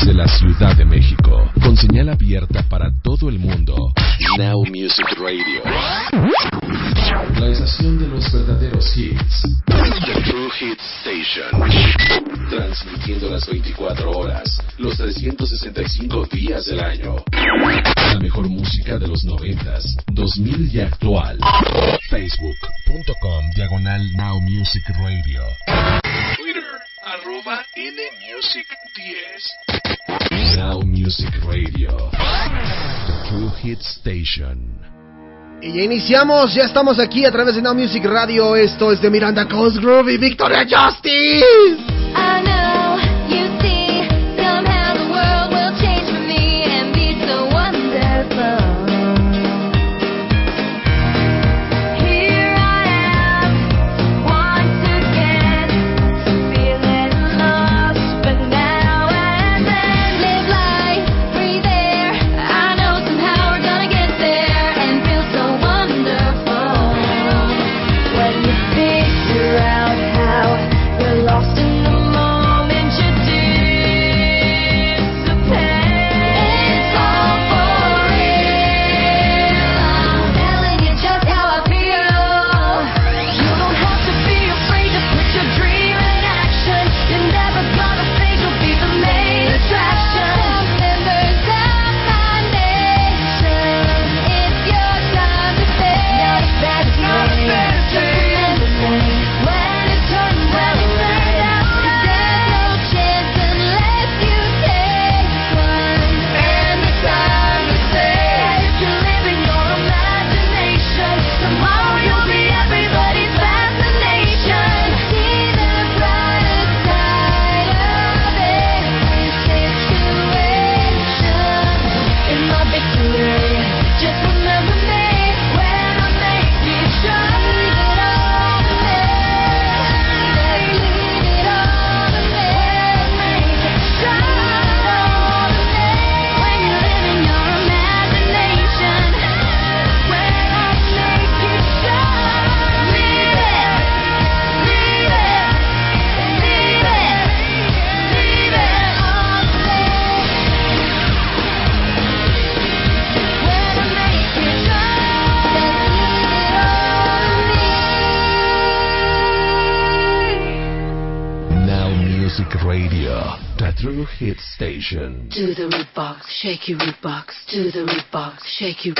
Desde la Ciudad de México, con señal abierta para todo el mundo, Now Music Radio. La estación de los verdaderos hits. The True Hit Station. Transmitiendo las 24 horas, los 365 días del año. La mejor música de los 90s, 2000 y actual. Facebook.com Diagonal Now Music Radio. Arroba Nmusic 10. Now Music Radio. The True Hit Station. Y ya iniciamos, ya estamos aquí a través de Now Music Radio. Esto es de Miranda Cosgrove y Victoria Justice. I know The Hit Station. Do the root box, shake your root box. Do the root box, shake your.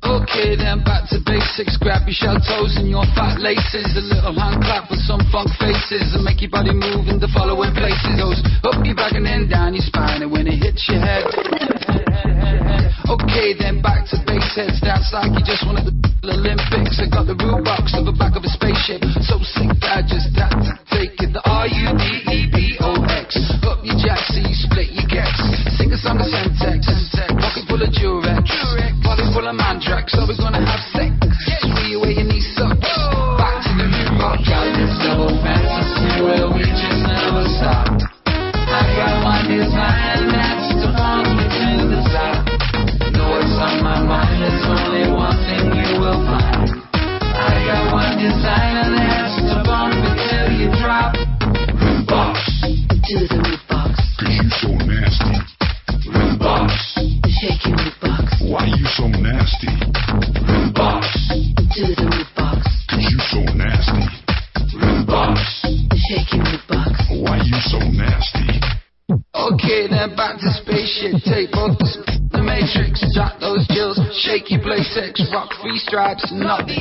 Okay, then back to basics. Grab your shell toes and your fat laces. A little hand clap with some funk faces. And make your body move in the following places. Goes up your back and then down your spine. And when it hits your head. Okay, then back to heads. Dance like you just at the Olympics. I got the root box on the back of a spaceship. So sick I just had stripes, nothing.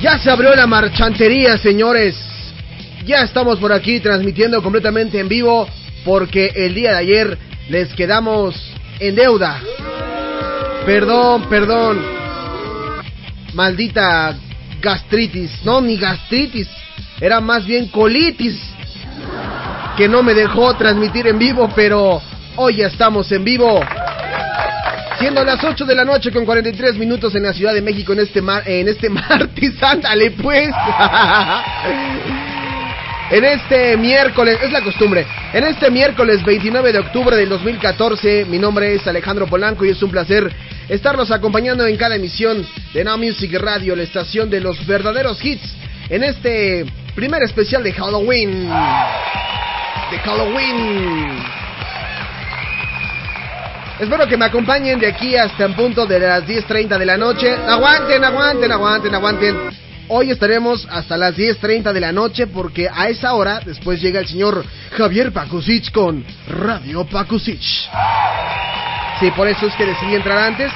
Ya se abrió la marchantería, señores. Ya estamos por aquí transmitiendo completamente en vivo porque el día de ayer les quedamos en deuda. Perdón, perdón. Maldita gastritis. No, ni gastritis. Era más bien colitis. Que no me dejó transmitir en vivo, pero hoy ya estamos en vivo. Siendo las 8 de la noche con 43 minutos en la Ciudad de México en este mar, en este martes, ándale pues. en este miércoles, es la costumbre, en este miércoles 29 de octubre del 2014, mi nombre es Alejandro Polanco y es un placer estarlos acompañando en cada emisión de Now Music Radio, la estación de los verdaderos hits, en este primer especial de Halloween. De Halloween. Espero que me acompañen de aquí hasta en punto de las 10.30 de la noche. Aguanten, aguanten, aguanten, aguanten. Hoy estaremos hasta las 10.30 de la noche porque a esa hora después llega el señor Javier Pakusich con Radio Pakusich. Sí, por eso es que decidí entrar antes.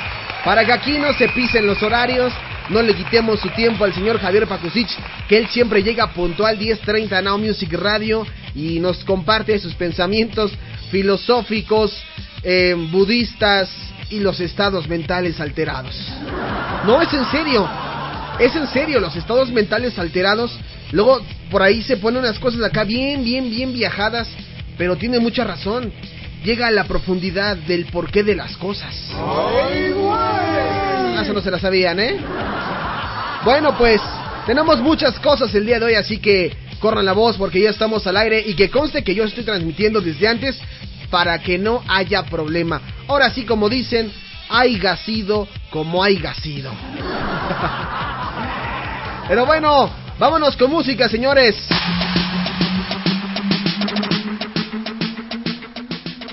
Para que aquí no se pisen los horarios, no le quitemos su tiempo al señor Javier Pakusich, que él siempre llega puntual 10.30 a Now Music Radio y nos comparte sus pensamientos filosóficos, eh, budistas y los estados mentales alterados. No, es en serio. Es en serio, los estados mentales alterados. Luego por ahí se ponen unas cosas acá bien, bien, bien viajadas, pero tiene mucha razón. Llega a la profundidad del porqué de las cosas. Ah, Eso no se la sabían, ¿eh? Bueno, pues tenemos muchas cosas el día de hoy, así que corran la voz porque ya estamos al aire y que conste que yo estoy transmitiendo desde antes para que no haya problema. Ahora sí, como dicen, hay sido como hay sido. Pero bueno, vámonos con música, señores.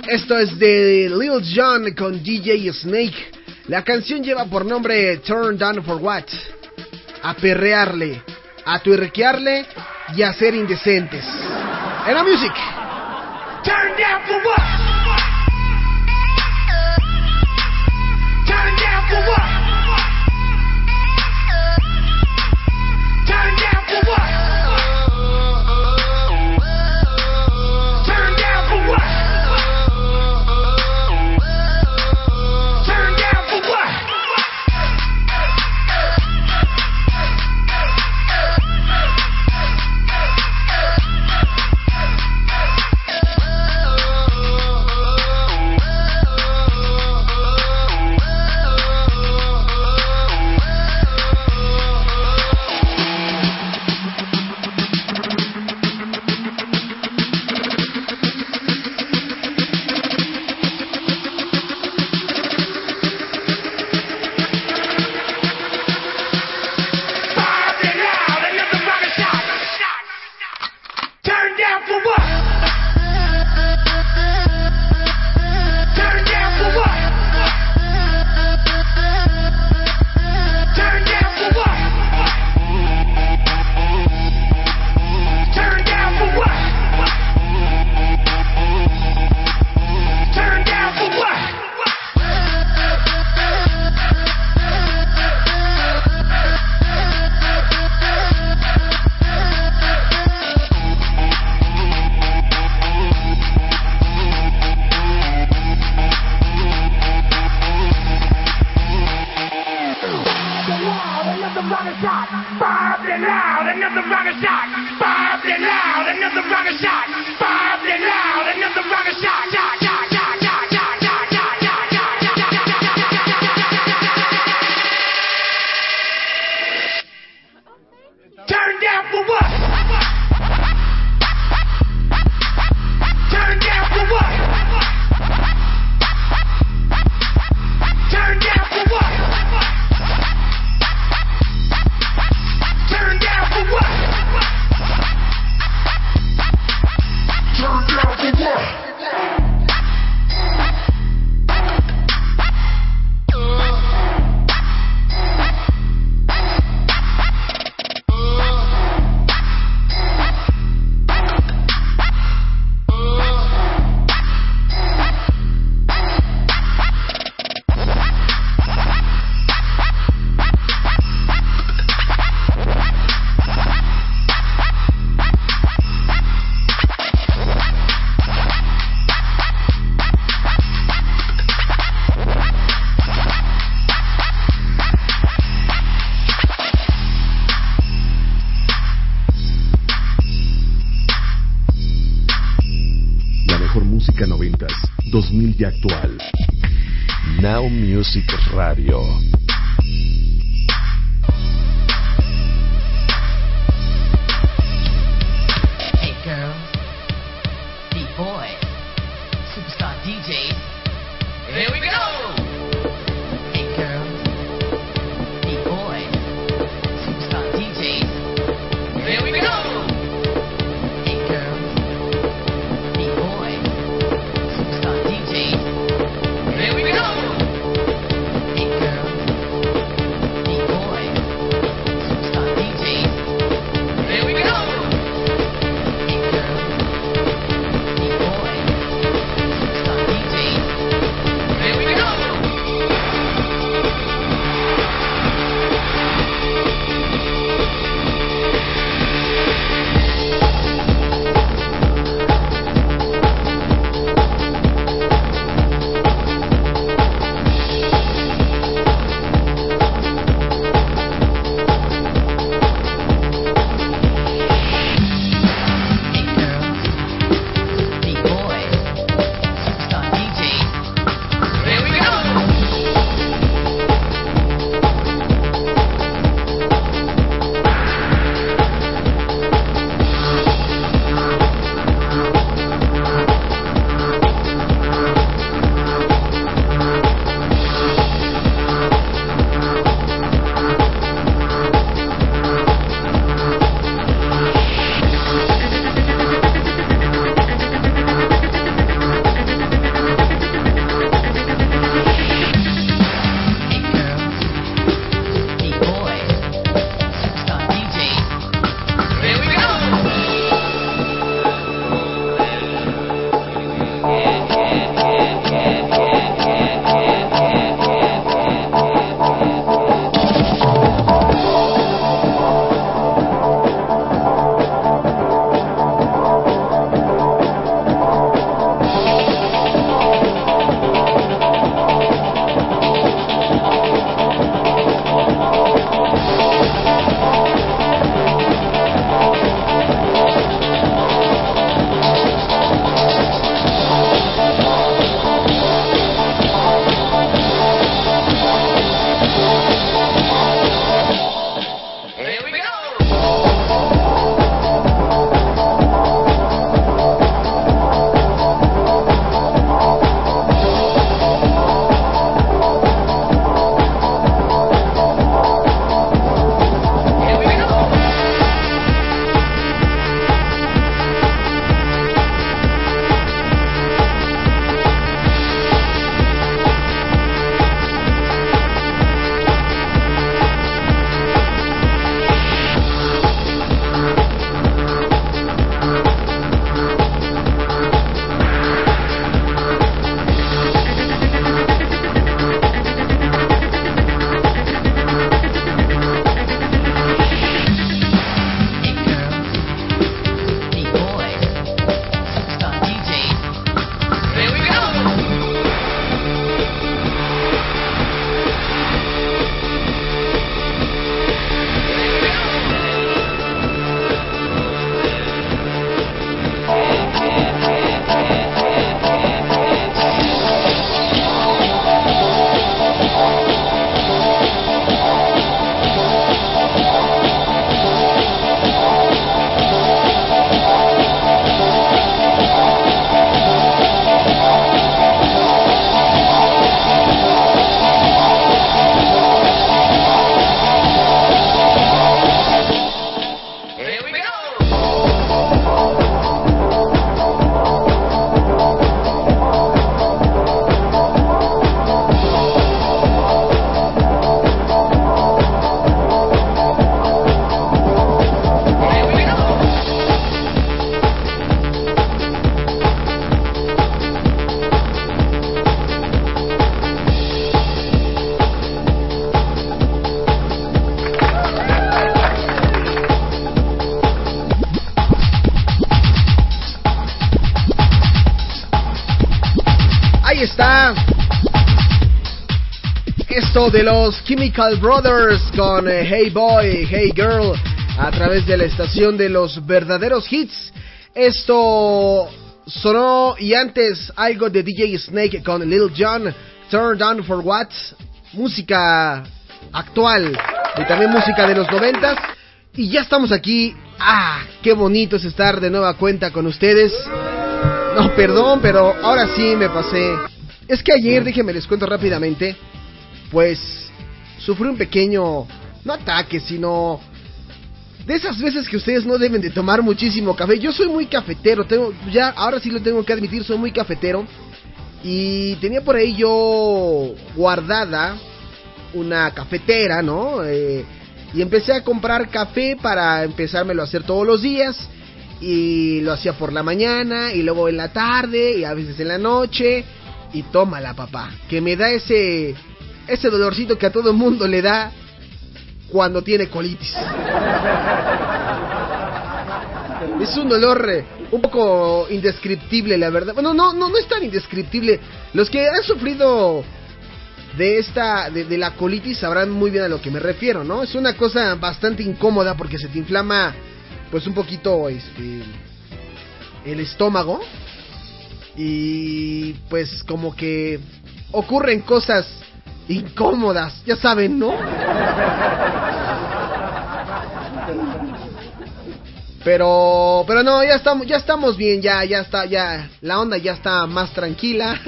Esto es de Lil Jon con DJ Snake. La canción lleva por nombre Turn Down for What. A perrearle, a tuerquearle y a ser indecentes. En la music. Turn down for what? Turn down for what? Turn down for what? 2000 De los Chemical Brothers con eh, Hey Boy, Hey Girl a través de la estación de los verdaderos hits. Esto sonó y antes algo de DJ Snake con Lil Jon, Turn Down for What, música actual y también música de los noventas. Y ya estamos aquí. Ah, qué bonito es estar de nueva cuenta con ustedes. No, perdón, pero ahora sí me pasé. Es que ayer, déjenme les cuento rápidamente, pues sufrí un pequeño, no ataque, sino de esas veces que ustedes no deben de tomar muchísimo café. Yo soy muy cafetero, tengo, ya ahora sí lo tengo que admitir, soy muy cafetero. Y tenía por ahí yo guardada una cafetera, ¿no? Eh, y empecé a comprar café para empezármelo a hacer todos los días. Y lo hacía por la mañana y luego en la tarde y a veces en la noche. Y tómala, papá. Que me da ese, ese dolorcito que a todo mundo le da cuando tiene colitis. Es un dolor eh, un poco indescriptible, la verdad. Bueno, no, no, no es tan indescriptible. Los que han sufrido de esta, de, de la colitis sabrán muy bien a lo que me refiero, ¿no? Es una cosa bastante incómoda porque se te inflama, pues un poquito, este, el estómago y pues como que ocurren cosas incómodas, ya saben, ¿no? Pero, pero no, ya estamos, ya estamos bien, ya, ya está, ya, la onda ya está más tranquila,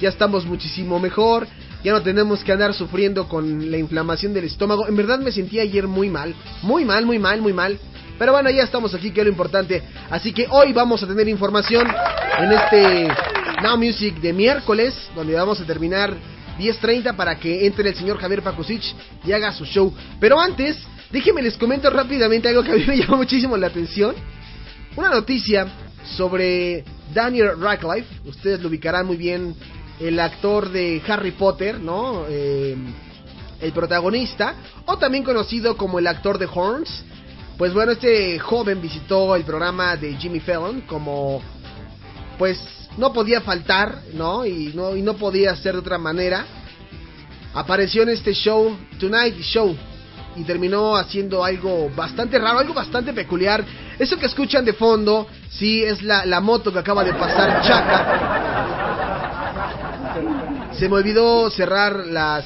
ya estamos muchísimo mejor, ya no tenemos que andar sufriendo con la inflamación del estómago. En verdad me sentí ayer muy mal, muy mal, muy mal, muy mal. Pero bueno, ya estamos aquí, que es lo importante. Así que hoy vamos a tener información en este Now Music de miércoles, donde vamos a terminar 10.30 para que entre el señor Javier Pakusic y haga su show. Pero antes, déjenme les comento rápidamente algo que a mí me llamó muchísimo la atención. Una noticia sobre Daniel Radcliffe. Ustedes lo ubicarán muy bien, el actor de Harry Potter, ¿no? Eh, el protagonista, o también conocido como el actor de Horns. Pues bueno, este joven visitó el programa de Jimmy Fallon como pues no podía faltar, ¿no? Y no y no podía ser de otra manera. Apareció en este show Tonight Show y terminó haciendo algo bastante raro, algo bastante peculiar. Eso que escuchan de fondo, sí es la, la moto que acaba de pasar Chaka. Se me olvidó cerrar las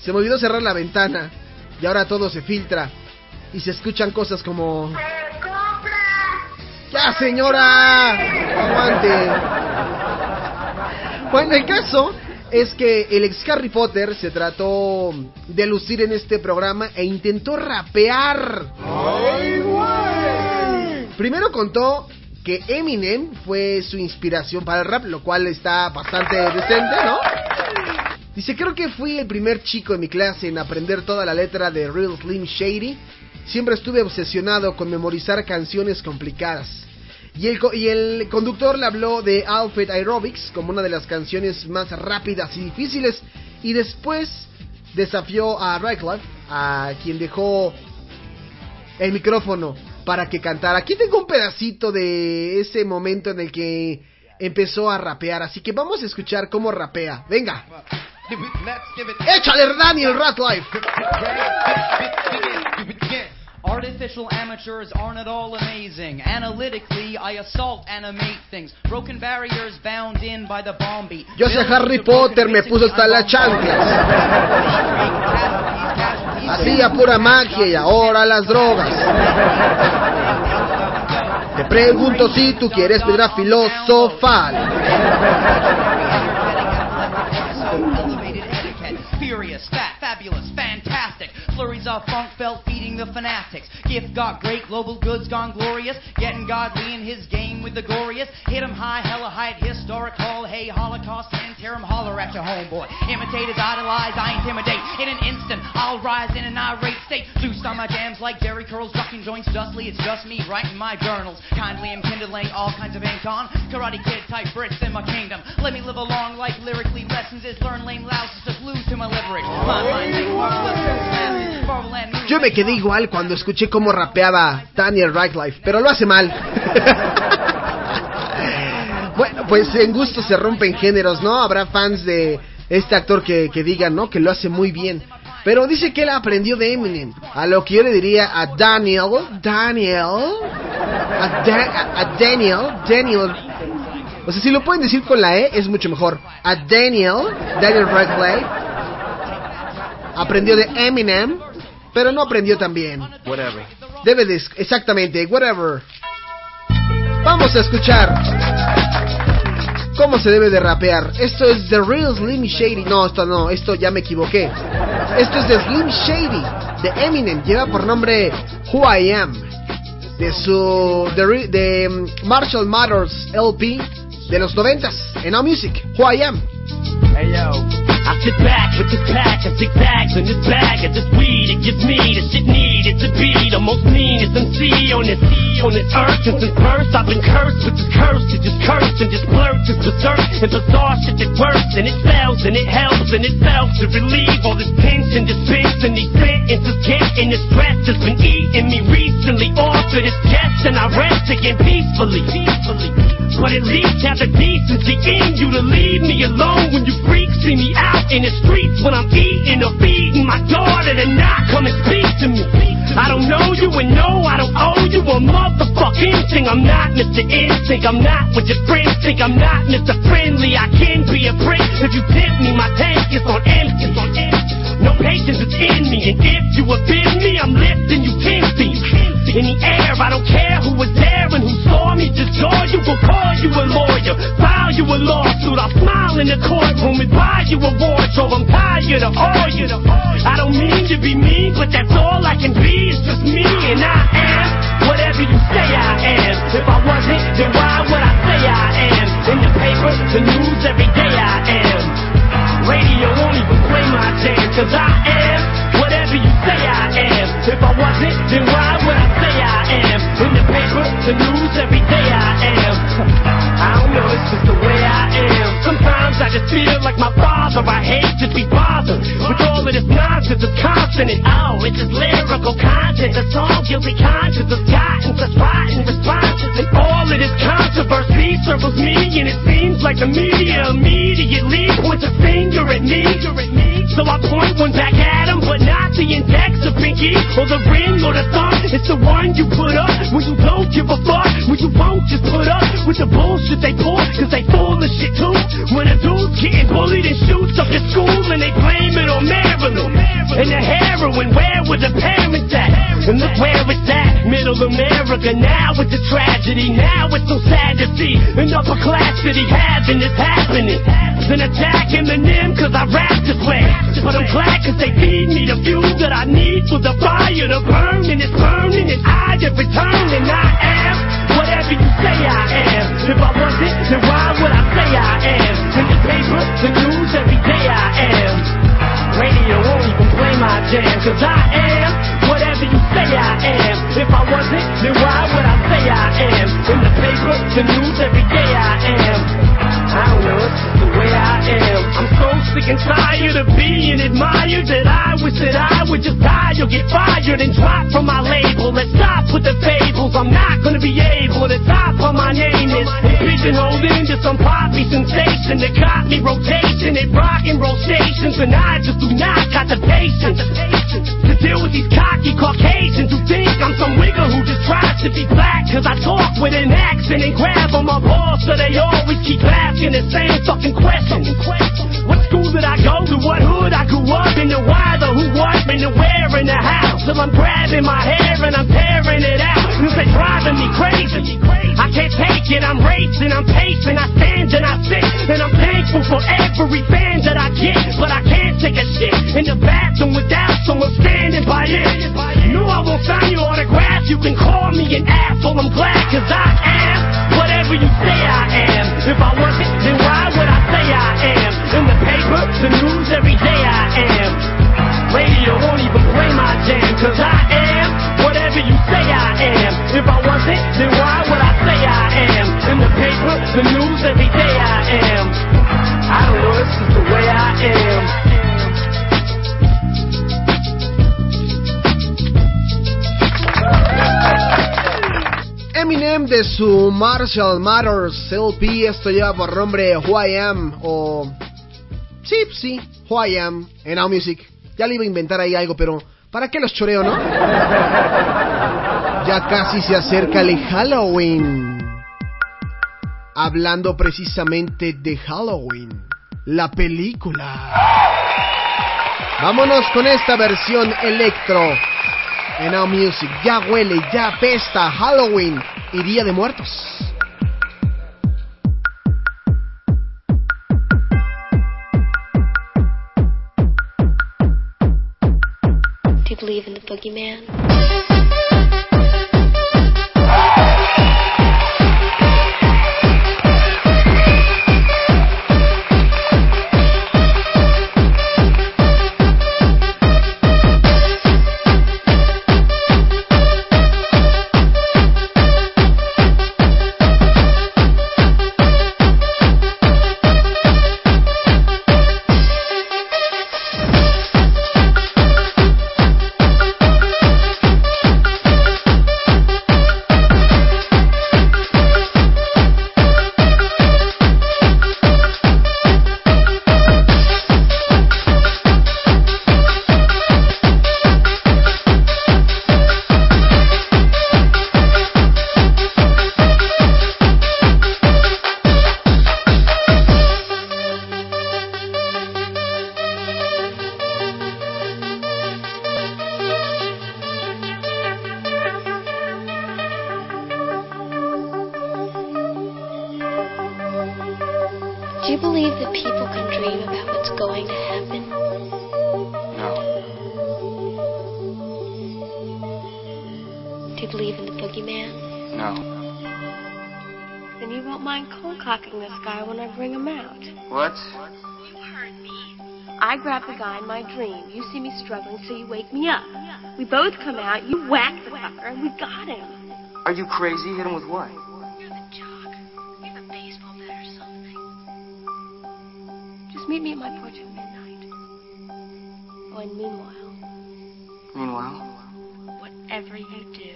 se me olvidó cerrar la ventana y ahora todo se filtra y se escuchan cosas como ¡Ya, señora! ¡Aguante! Bueno, el caso es que el ex Harry Potter se trató de lucir en este programa e intentó rapear. Primero contó que Eminem fue su inspiración para el rap, lo cual está bastante decente, ¿no? Dice, creo que fui el primer chico en mi clase en aprender toda la letra de Real Slim Shady. Siempre estuve obsesionado con memorizar canciones complicadas. Y el, y el conductor le habló de Alfred Aerobics como una de las canciones más rápidas y difíciles. Y después desafió a Radcliffe, a quien dejó el micrófono para que cantara. Aquí tengo un pedacito de ese momento en el que empezó a rapear. Así que vamos a escuchar cómo rapea. Venga. Échale Daniel Radcliffe. Artificial amateurs aren't at all amazing. Analytically, I assault, animate things. Broken barriers bound in by the bomb beat. Yo sé Harry Potter, me puso hasta las chanclas. Hacía pura magia y ahora las drogas. Te pregunto si tú quieres piedra filosofal. Flurries of funk felt feeding the fanatics. Gift got great, global goods gone glorious. Getting godly in his game with the glorious. Hit 'em high, hella height, historic hall. Hey, Holocaust and tear 'em, holler at your homeboy. Imitators idolize, I intimidate. In an instant, I'll rise in an irate state. Loosed on my jams like Jerry curls, ducking joints justly. It's just me writing my journals. Kindly am kindling all kinds of ink on. Karate kid type bricks in my kingdom. Let me live along like lyrically lessons is learn lame louses, just lose to my leverage. My mind make marvelous Yo me quedé igual cuando escuché cómo rapeaba Daniel Radcliffe, pero lo hace mal. bueno, pues en gusto se rompen géneros, ¿no? Habrá fans de este actor que, digan, ¿no? Que lo hace muy bien. Pero dice que él aprendió de Eminem. A lo que yo le diría a Daniel, Daniel, A, Da- a- a Daniel, Daniel. O sea, si lo pueden decir con la E, es mucho mejor. A Daniel, Daniel Radcliffe. Aprendió de Eminem, pero no aprendió tan bien. Whatever. Debe de, exactamente, whatever. Vamos a escuchar cómo se debe de rapear. Esto es The Real Slim Shady. No, esto no, esto ya me equivoqué. Esto es de Slim Shady, de Eminem. Lleva por nombre Who I Am. De su. de, de mm, Marshall Mathers LP de los noventas. En Now Music, Who I Am. Hey yo, I sit back with this pack of six bags in this bag of this weed. It gives me the shit needed to be the most meanest MC on this on this earth. Since this birth, I've been cursed with this curse to just curse and just blurt this berserk and bizarre shit that works and it spells and it helps and it self to relieve all this tension, dispense and these sentences getting the stress has been eating me recently off of this chest and I rest again peacefully. peacefully. But at least have the decency in you to leave me alone when you freaks see me out in the streets when I'm eating or feeding my daughter to not come and speak to me. I don't know you and no, I don't owe you a motherfucking thing. I'm not Mr. Instinct, I'm not what your friends think. I'm not Mr. Friendly, I can be a prick if you tempt me. My tank is on empty, it's on empty. No patience is in me, and if you offend me, I'm lifting you ten feet in the air. I don't care who was there saw me. Just saw you will call you a lawyer, file you a lawsuit. I'll smile in the courtroom and buy you a wardrobe. I'm tired of all you. I don't mean to be mean, but that's all I can be. It's just me, and I am whatever you say I am. If I wasn't, then why would I say I am? In the paper, the news, every day I am. Radio won't even play my jam, cause I am whatever you say I am. If I wasn't, then why would I say I am? In the paper, the news, every day I am. I don't know, it's just the way I am. I just feel like my father. I hate to be bothered with all of this nonsense. It's constant oh, it's just lyrical content. The song guilty conscience has gotten such rotten responses. And all of this controversy circles me, and it seems like the media immediately points a finger at me. So I point one back at him, but not the index or pinky or the ring or the thumb. It's the one you put up when you don't give a fuck. When you won't just put up with the bullshit they pull, cause they full of shit too. When a dude's getting bullied and shoots up the school and they blame it on Maryland. And the heroin, where were the parents at? And look where it's at, middle America. Now it's a tragedy, now it's so sad to see an upper class city having this happening. Then attacking the NIM cause I rap this way. But I'm glad cause they feed me the fuel that I need for the fire to burn. And it's burning and I just return and I am whatever you say I am. If I wasn't, then why would I say I am? In the paper, the news, every day I am. Radio won't even play my jam cause I am whatever you say I am. If I wasn't, then why would I say I am? In the paper, the news, every day I am. Just the way I am. I'm so sick and tired of being admired that I wish that I would just die or get fired and drop from my label. Let's stop with the fables. I'm not gonna be able to top what my name is. And pigeonholed into some poppy sensation that got me rotation at rock and roll stations. And I just do not got the patience deal with these cocky Caucasians who think I'm some wigger who just tries to be black. Cause I talk with an accent and grab on my balls so they always keep asking the same fucking question. What school did I go to? What hood I grew up in? The why, the who, what, and the where, and the how. Till I'm grabbing my hair and I'm tearing it out. Cause they driving me crazy. I can't take it, I'm racing, I'm pacing, I stand and I sit. And I'm thankful for every fan that I get. But I can't take a shit in the bathroom without someone standing by it. No, I won't sign your autograph. You can call me an asshole, I'm glad cause I am whatever you say I am. If I wasn't, then why would I say I am? In the paper, the news, every day I am. Radio won't even play my jam, cause I am If I wasn't, then why would I say I am? In the paper, the news, every day I am. I don't know, it's just the way I am. Eminem de su Marshall Matters LP, esto lleva por nombre Who I Am o... Sí, sí, Who I Am en Now Music. Ya le iba a inventar ahí algo, pero ¿para qué los choreo, no? Ya casi se acerca el Halloween. Hablando precisamente de Halloween, la película. Vámonos con esta versión electro. En Now Music ya huele, ya apesta Halloween y Día de Muertos. In the boogeyman? I grab the guy in my dream. You see me struggling, so you wake me up. We both come out, you whack the fucker, and we got him. Are you crazy? Hit him with what? You're the jock. You have a baseball bat or something. Just meet me at my porch at midnight. Oh, and meanwhile, Meanwhile? whatever you do,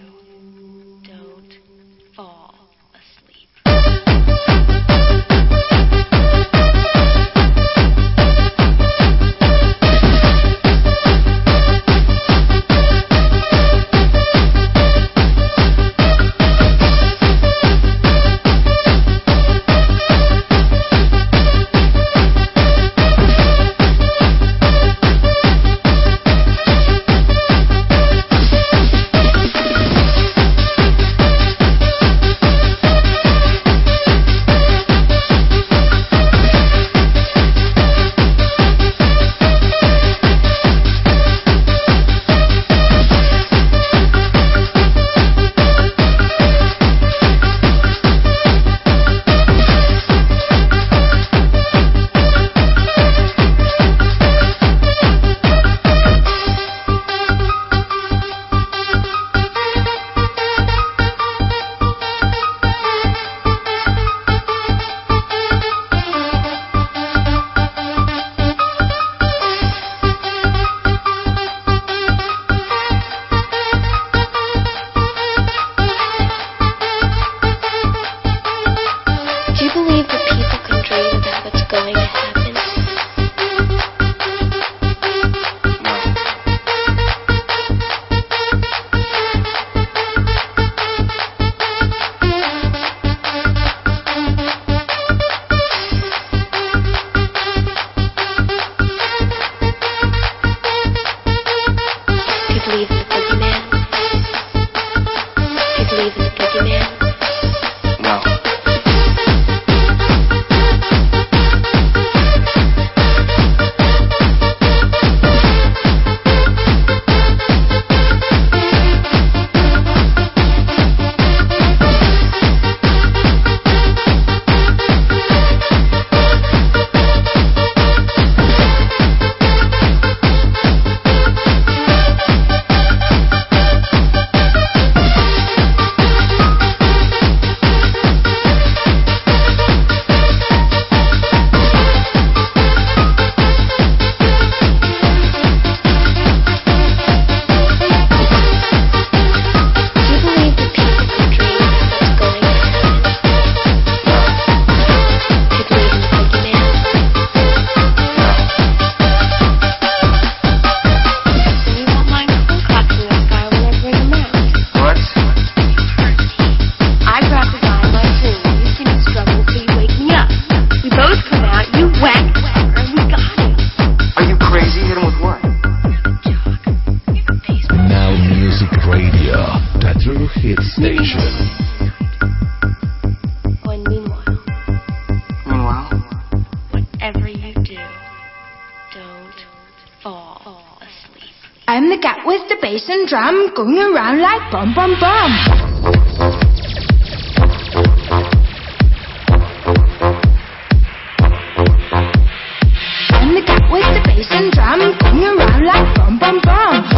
and drum going around like bum bum bum.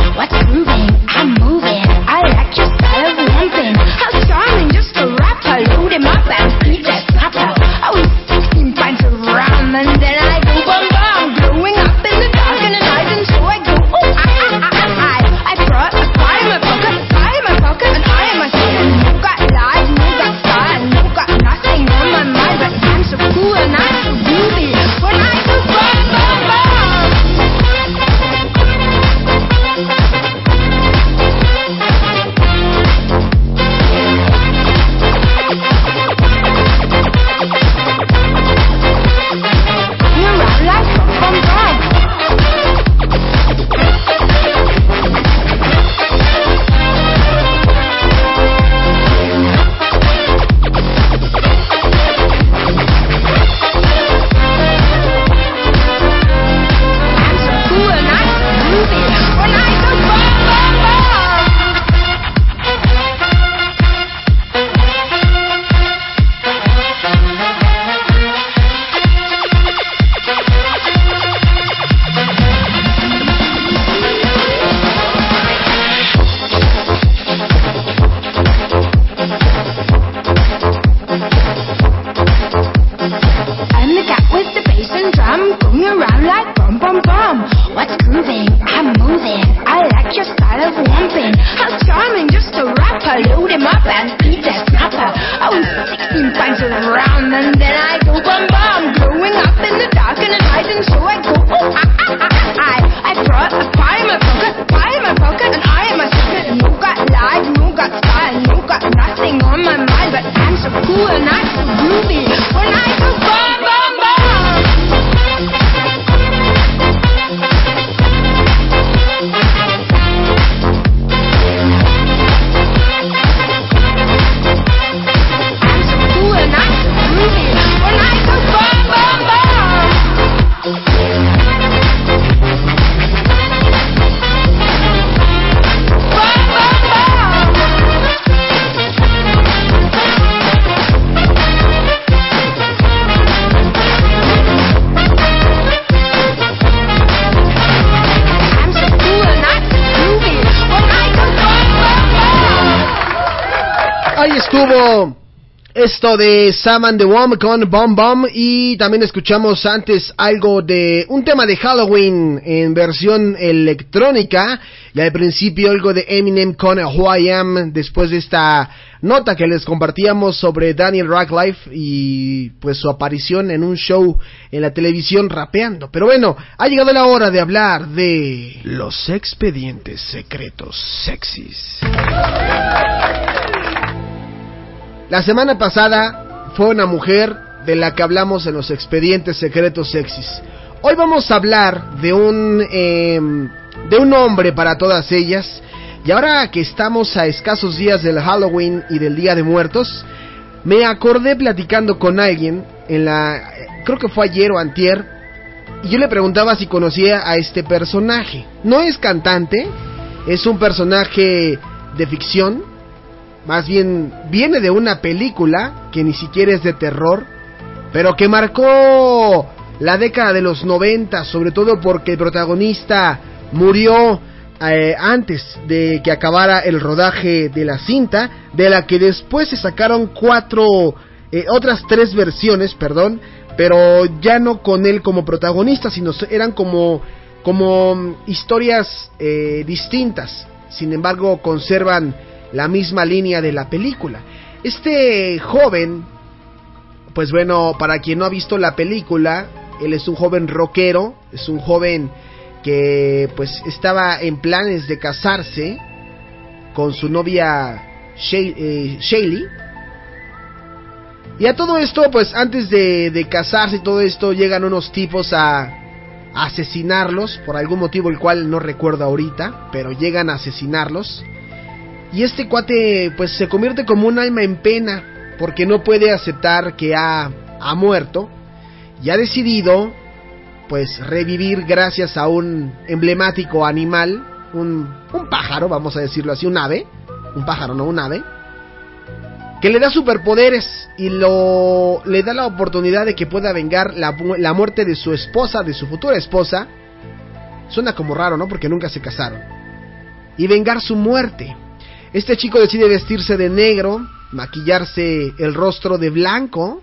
Esto de Sam and the Worm con Bomb Bomb y también escuchamos antes algo de un tema de Halloween en versión electrónica y al principio algo de Eminem con Who I Am después de esta nota que les compartíamos sobre Daniel Radcliffe y pues su aparición en un show en la televisión rapeando. Pero bueno, ha llegado la hora de hablar de los expedientes secretos sexys. La semana pasada fue una mujer de la que hablamos en los expedientes secretos sexys. Hoy vamos a hablar de un eh, de un hombre para todas ellas. Y ahora que estamos a escasos días del Halloween y del Día de Muertos, me acordé platicando con alguien en la creo que fue ayer o antier y yo le preguntaba si conocía a este personaje. No es cantante, es un personaje de ficción, más bien viene de una película que ni siquiera es de terror, pero que marcó la década de los 90, sobre todo porque el protagonista murió eh, antes de que acabara el rodaje de la cinta, de la que después se sacaron cuatro, eh, otras tres versiones, perdón, pero ya no con él como protagonista, sino eran como, como mm, historias eh, distintas. Sin embargo, conservan la misma línea de la película. Este joven, pues bueno, para quien no ha visto la película, él es un joven rockero, es un joven que pues estaba en planes de casarse con su novia Shay- eh, Shaylee. Y a todo esto, pues antes de, de casarse y todo esto, llegan unos tipos a, a asesinarlos, por algún motivo el cual no recuerdo ahorita, pero llegan a asesinarlos. Y este cuate pues se convierte como un alma en pena porque no puede aceptar que ha, ha muerto. y ha decidido pues revivir gracias a un emblemático animal, un, un pájaro, vamos a decirlo así, un ave, un pájaro, no un ave, que le da superpoderes y lo le da la oportunidad de que pueda vengar la, la muerte de su esposa, de su futura esposa. Suena como raro, ¿no? Porque nunca se casaron. Y vengar su muerte. Este chico decide vestirse de negro, maquillarse el rostro de blanco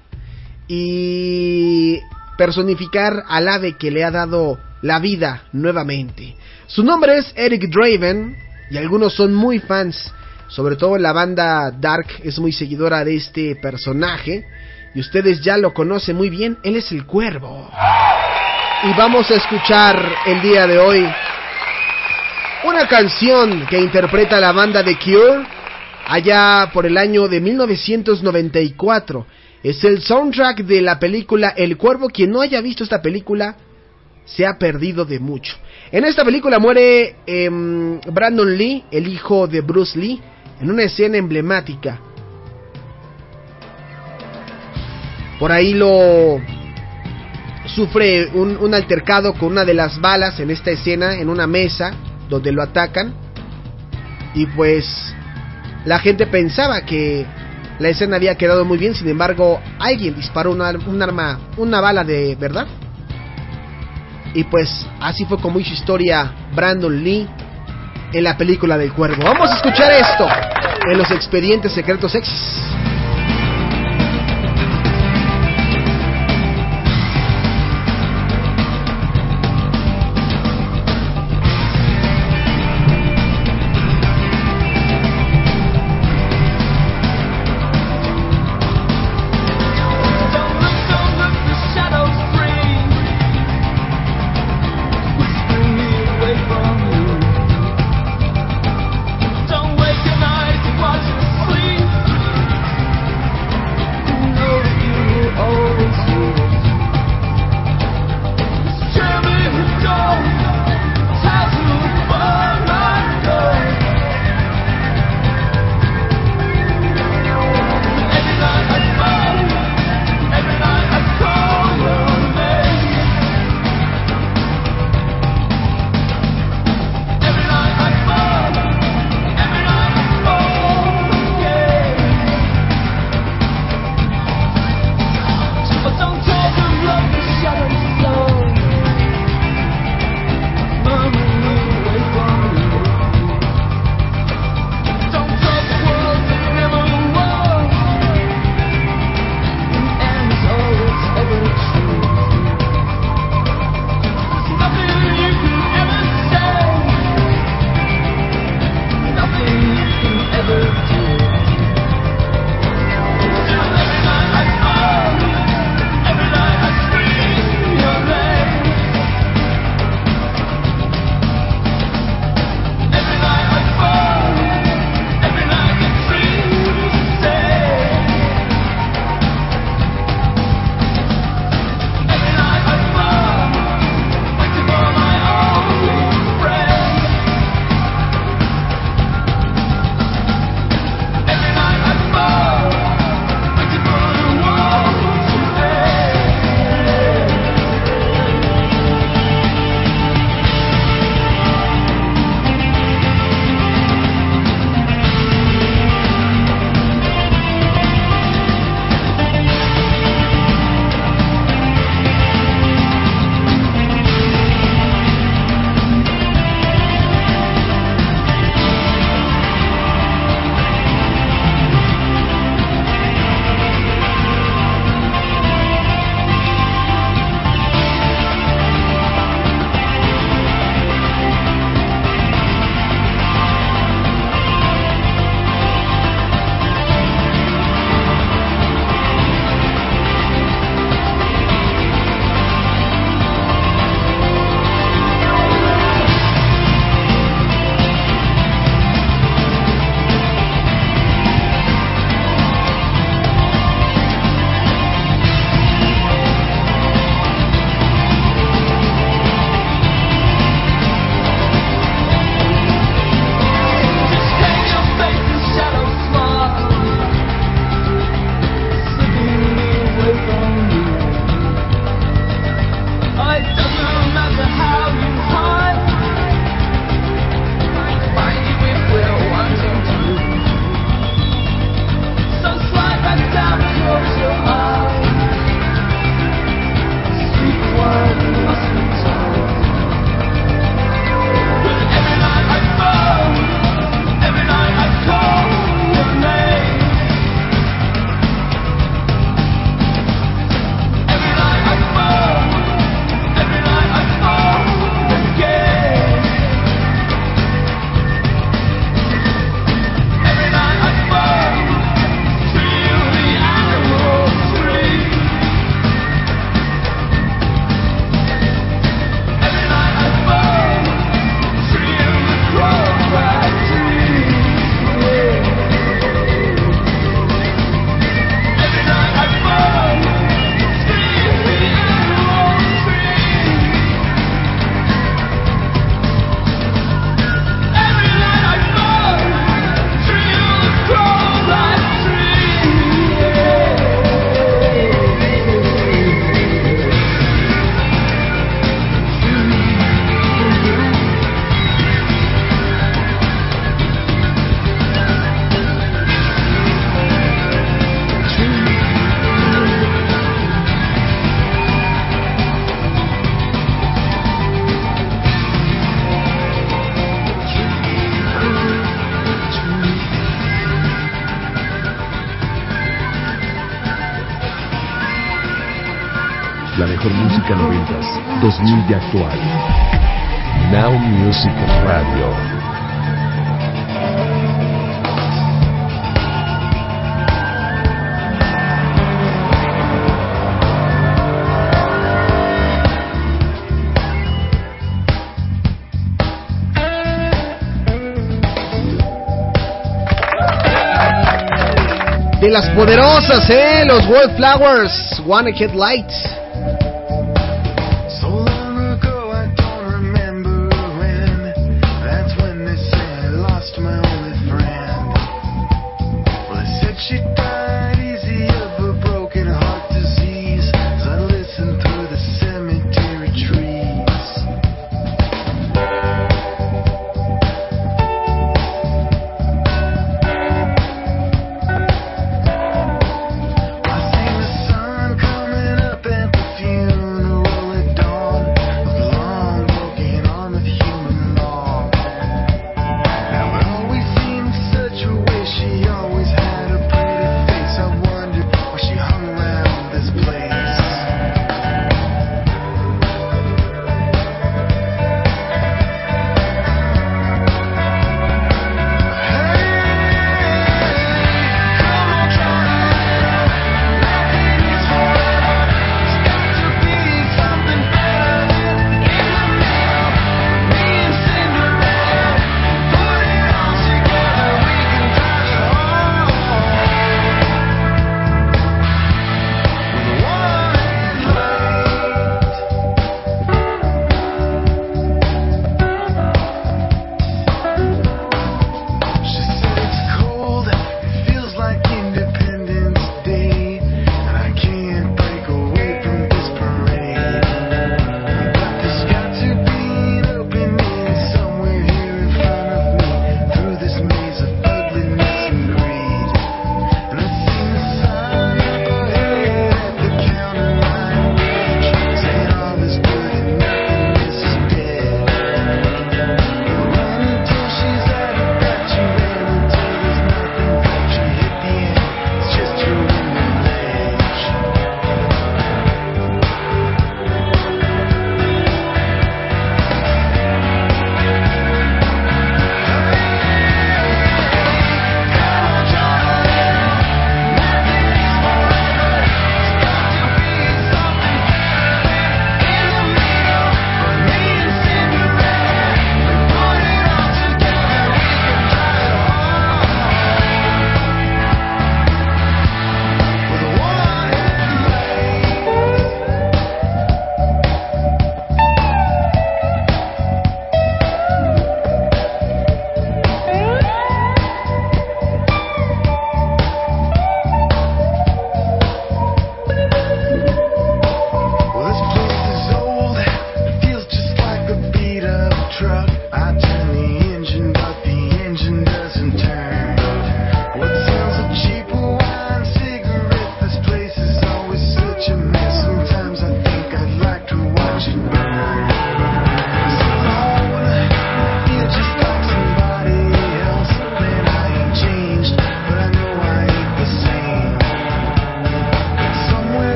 y personificar al ave que le ha dado la vida nuevamente. Su nombre es Eric Draven y algunos son muy fans, sobre todo la banda Dark es muy seguidora de este personaje y ustedes ya lo conocen muy bien, él es el cuervo. Y vamos a escuchar el día de hoy una canción que interpreta la banda The Cure allá por el año de 1994. Es el soundtrack de la película El Cuervo. Quien no haya visto esta película se ha perdido de mucho. En esta película muere em, Brandon Lee, el hijo de Bruce Lee, en una escena emblemática. Por ahí lo sufre un, un altercado con una de las balas en esta escena, en una mesa donde lo atacan. Y pues la gente pensaba que la escena había quedado muy bien, sin embargo alguien disparó una- un arma, una bala de verdad. Y pues así fue como hizo historia Brandon Lee en la película del cuervo. Vamos a escuchar esto en los expedientes secretos sexys. Música 90s, 2000 de actual. Now Music Radio. de las poderosas, ¿eh? Los Wallflowers, Wanna Get Light.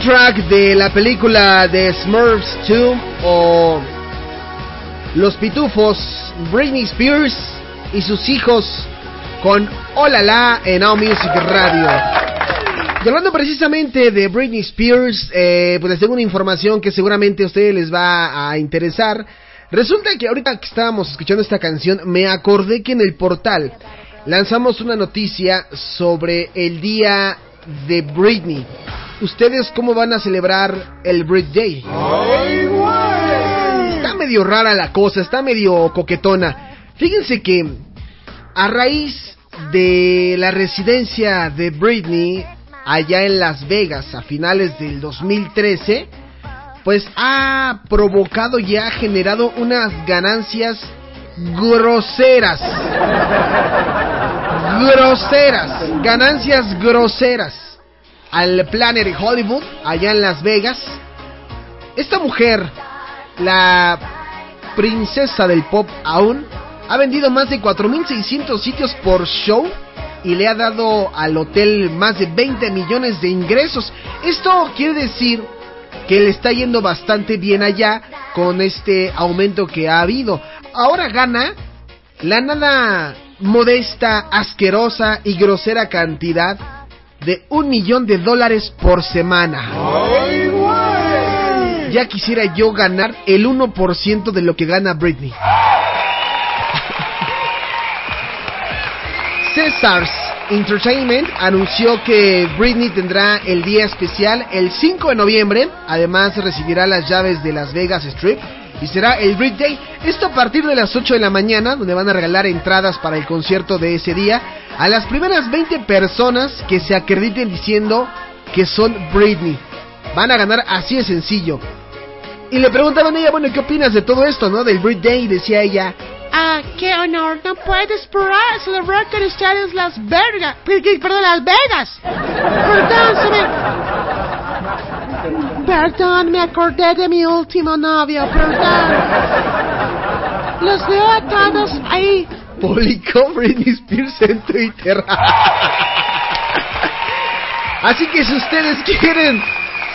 soundtrack de la película de Smurfs 2 o Los Pitufos, Britney Spears y sus hijos con Olala en Now Music Radio. Y hablando precisamente de Britney Spears, eh, pues les tengo una información que seguramente a ustedes les va a interesar. Resulta que ahorita que estábamos escuchando esta canción, me acordé que en el portal lanzamos una noticia sobre el día de Britney. ¿ustedes cómo van a celebrar el birthday? Ay, güey. Está medio rara la cosa, está medio coquetona. Fíjense que a raíz de la residencia de Britney allá en Las Vegas a finales del 2013, pues ha provocado y ha generado unas ganancias groseras. groseras, ganancias groseras al Planet Hollywood, allá en Las Vegas. Esta mujer, la princesa del pop aún, ha vendido más de 4.600 sitios por show y le ha dado al hotel más de 20 millones de ingresos. Esto quiere decir que le está yendo bastante bien allá con este aumento que ha habido. Ahora gana la nada modesta, asquerosa y grosera cantidad de un millón de dólares por semana. Ya quisiera yo ganar el 1% de lo que gana Britney. Cesars Entertainment anunció que Britney tendrá el día especial el 5 de noviembre. Además recibirá las llaves de Las Vegas Strip y será el Brit Day. Esto a partir de las 8 de la mañana, donde van a regalar entradas para el concierto de ese día a las primeras 20 personas que se acrediten diciendo que son Britney. Van a ganar así de sencillo. Y le preguntaban a ella, bueno, ¿qué opinas de todo esto, no? Del Brit Day, y decía ella, Ah, qué honor. No puedo esperar celebrar con ustedes las Vegas. Perdón, las Vegas. Perdón, se me... Perdón, me acordé de mi último novio. Perdón. Los veo a todos ahí. publicó Spears en Twitter. Así que si ustedes quieren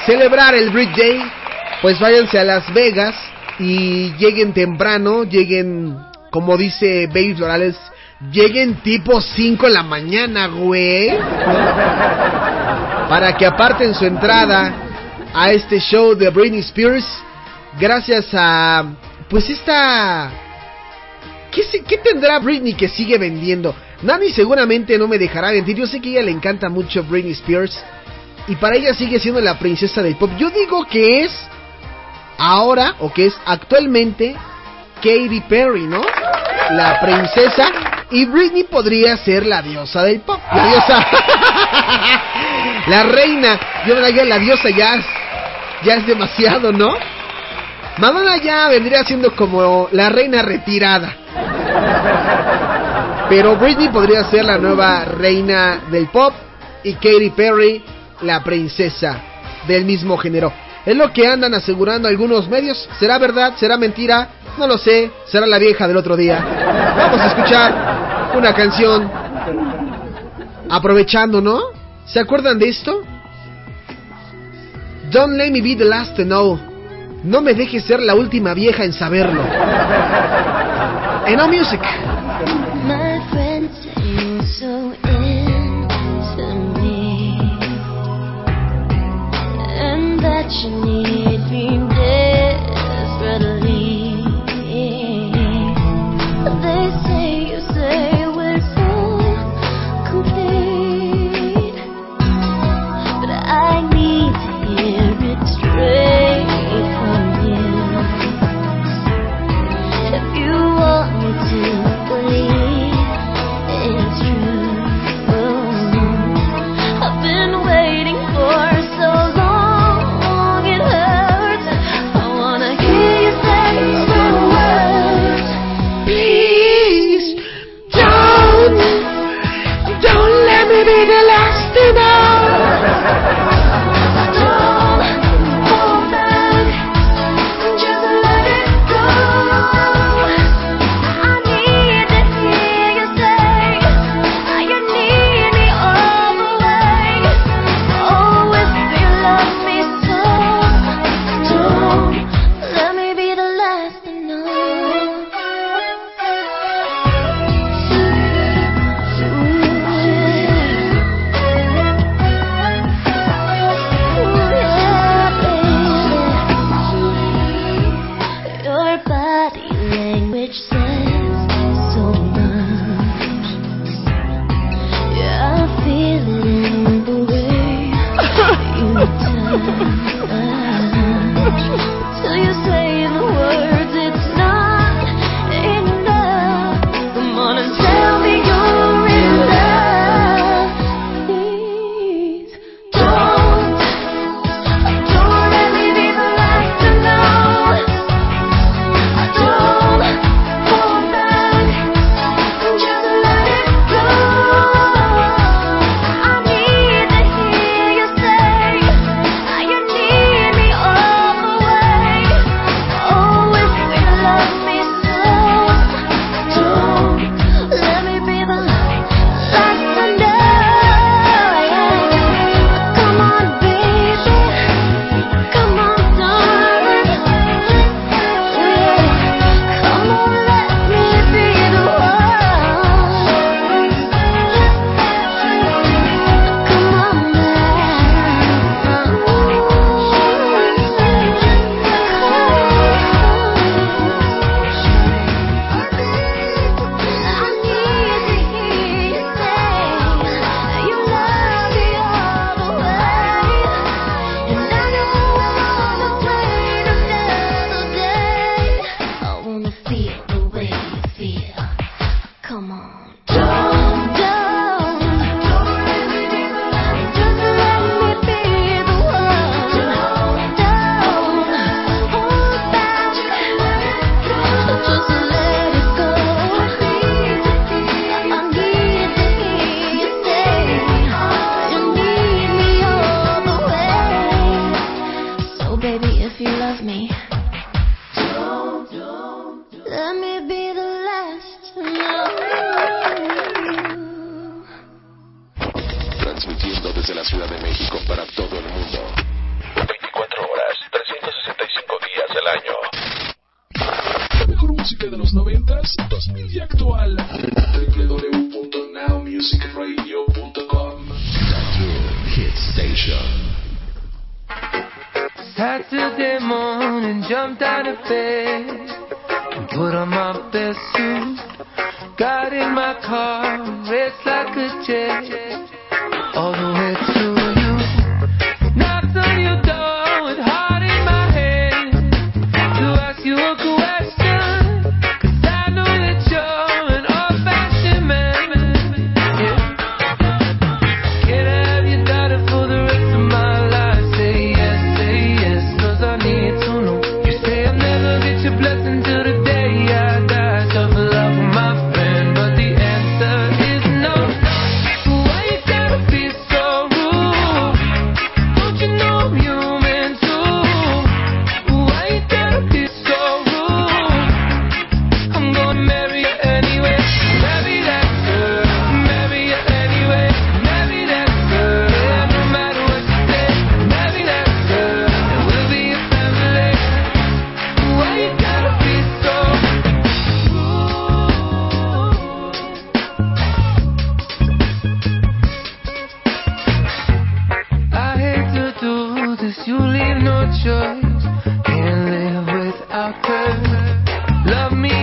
celebrar el Brit Day, pues váyanse a Las Vegas y lleguen temprano, lleguen, como dice Baby Florales, lleguen tipo 5 de la mañana, güey. Para que aparten su entrada a este show de Britney Spears, gracias a, pues esta ¿Qué, qué tendrá Britney que sigue vendiendo? Nani seguramente no me dejará mentir. Yo sé que ella le encanta mucho Britney Spears. Y para ella sigue siendo la princesa del pop. Yo digo que es ahora, o que es actualmente, Katy Perry, ¿no? La princesa. Y Britney podría ser la diosa del pop. La diosa. la reina. Yo la diosa ya ya es demasiado, ¿no? Madonna ya vendría siendo como la reina retirada. Pero Britney podría ser la nueva reina del pop y Katy Perry la princesa del mismo género. Es lo que andan asegurando algunos medios. ¿Será verdad? ¿Será mentira? No lo sé. Será la vieja del otro día. Vamos a escuchar una canción aprovechando, ¿no? ¿Se acuerdan de esto? Don't let me be the last to know. No me dejes ser la última vieja en saberlo. En No Music. You need me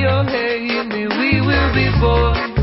hey, in me we will be born.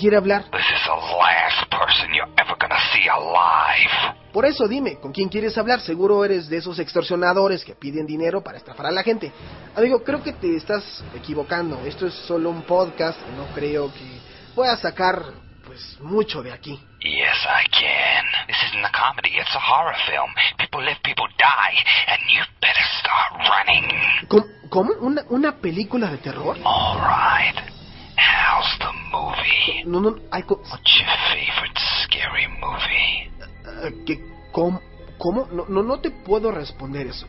quiere hablar? Por eso dime, ¿con quién quieres hablar? Seguro eres de esos extorsionadores que piden dinero para estafar a la gente. Amigo, creo que te estás equivocando. Esto es solo un podcast. No creo que pueda sacar, pues, mucho de aquí. Yes, I can. This isn't a comedy, it's a horror film. People live, people die, and you better start running. ¿Cómo? ¿Cómo? ¿Una, una película de terror? All right. How's the movie? No, no, I go... What's your favorite scary movie? Uh, ¿qué, ¿Cómo? cómo? No, no, no te puedo responder eso.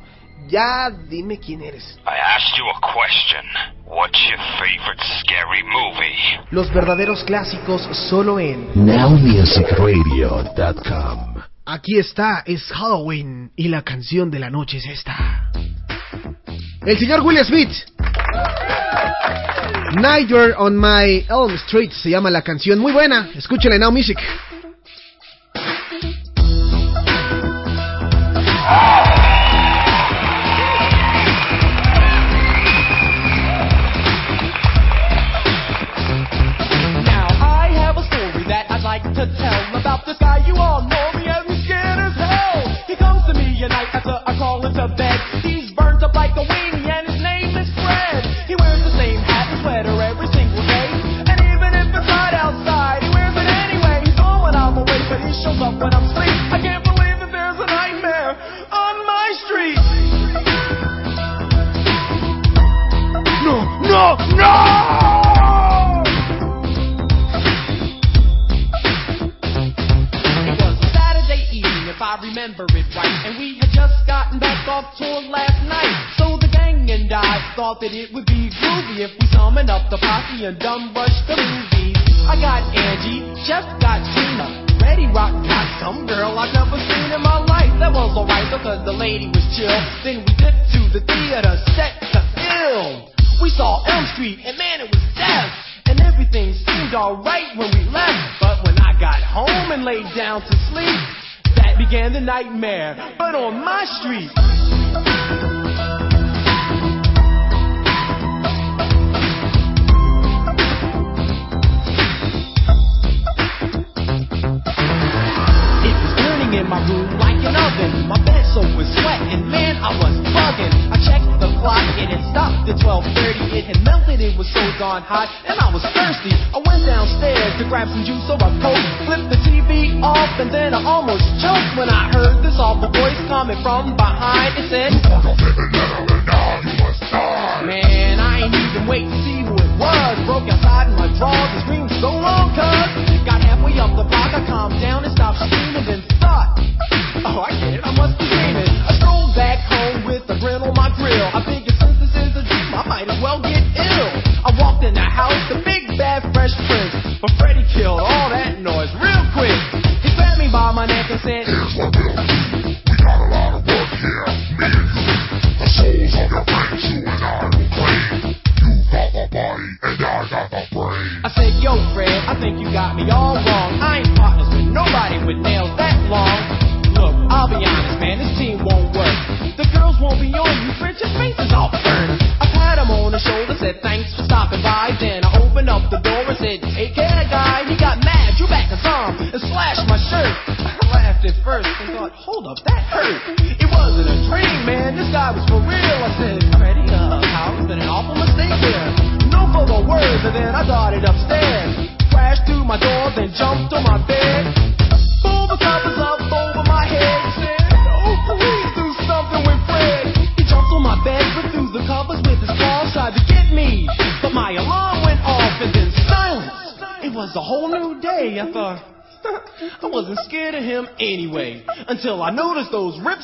Ya dime quién eres. I asked you a question. What's your favorite scary movie? Los verdaderos clásicos solo en NowMusicRadio.com. Aquí está, es Halloween y la canción de la noche es esta. El señor Will Smith. Niger on My Elm Street se llama la canción. Muy buena. Escúchela en Now Music. Now I have a story that I'd like to tell about this guy you all know.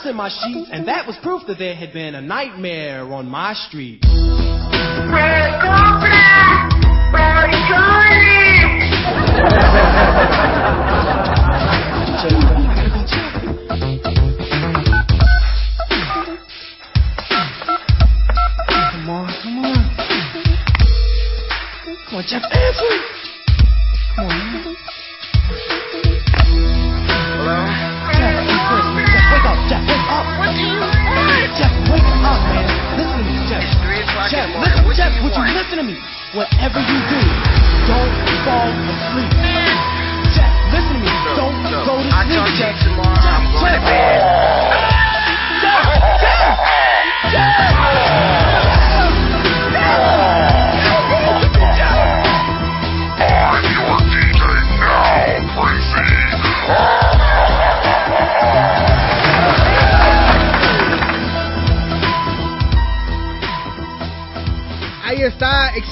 in my sheets, and that was proof that there had been a nightmare on my street.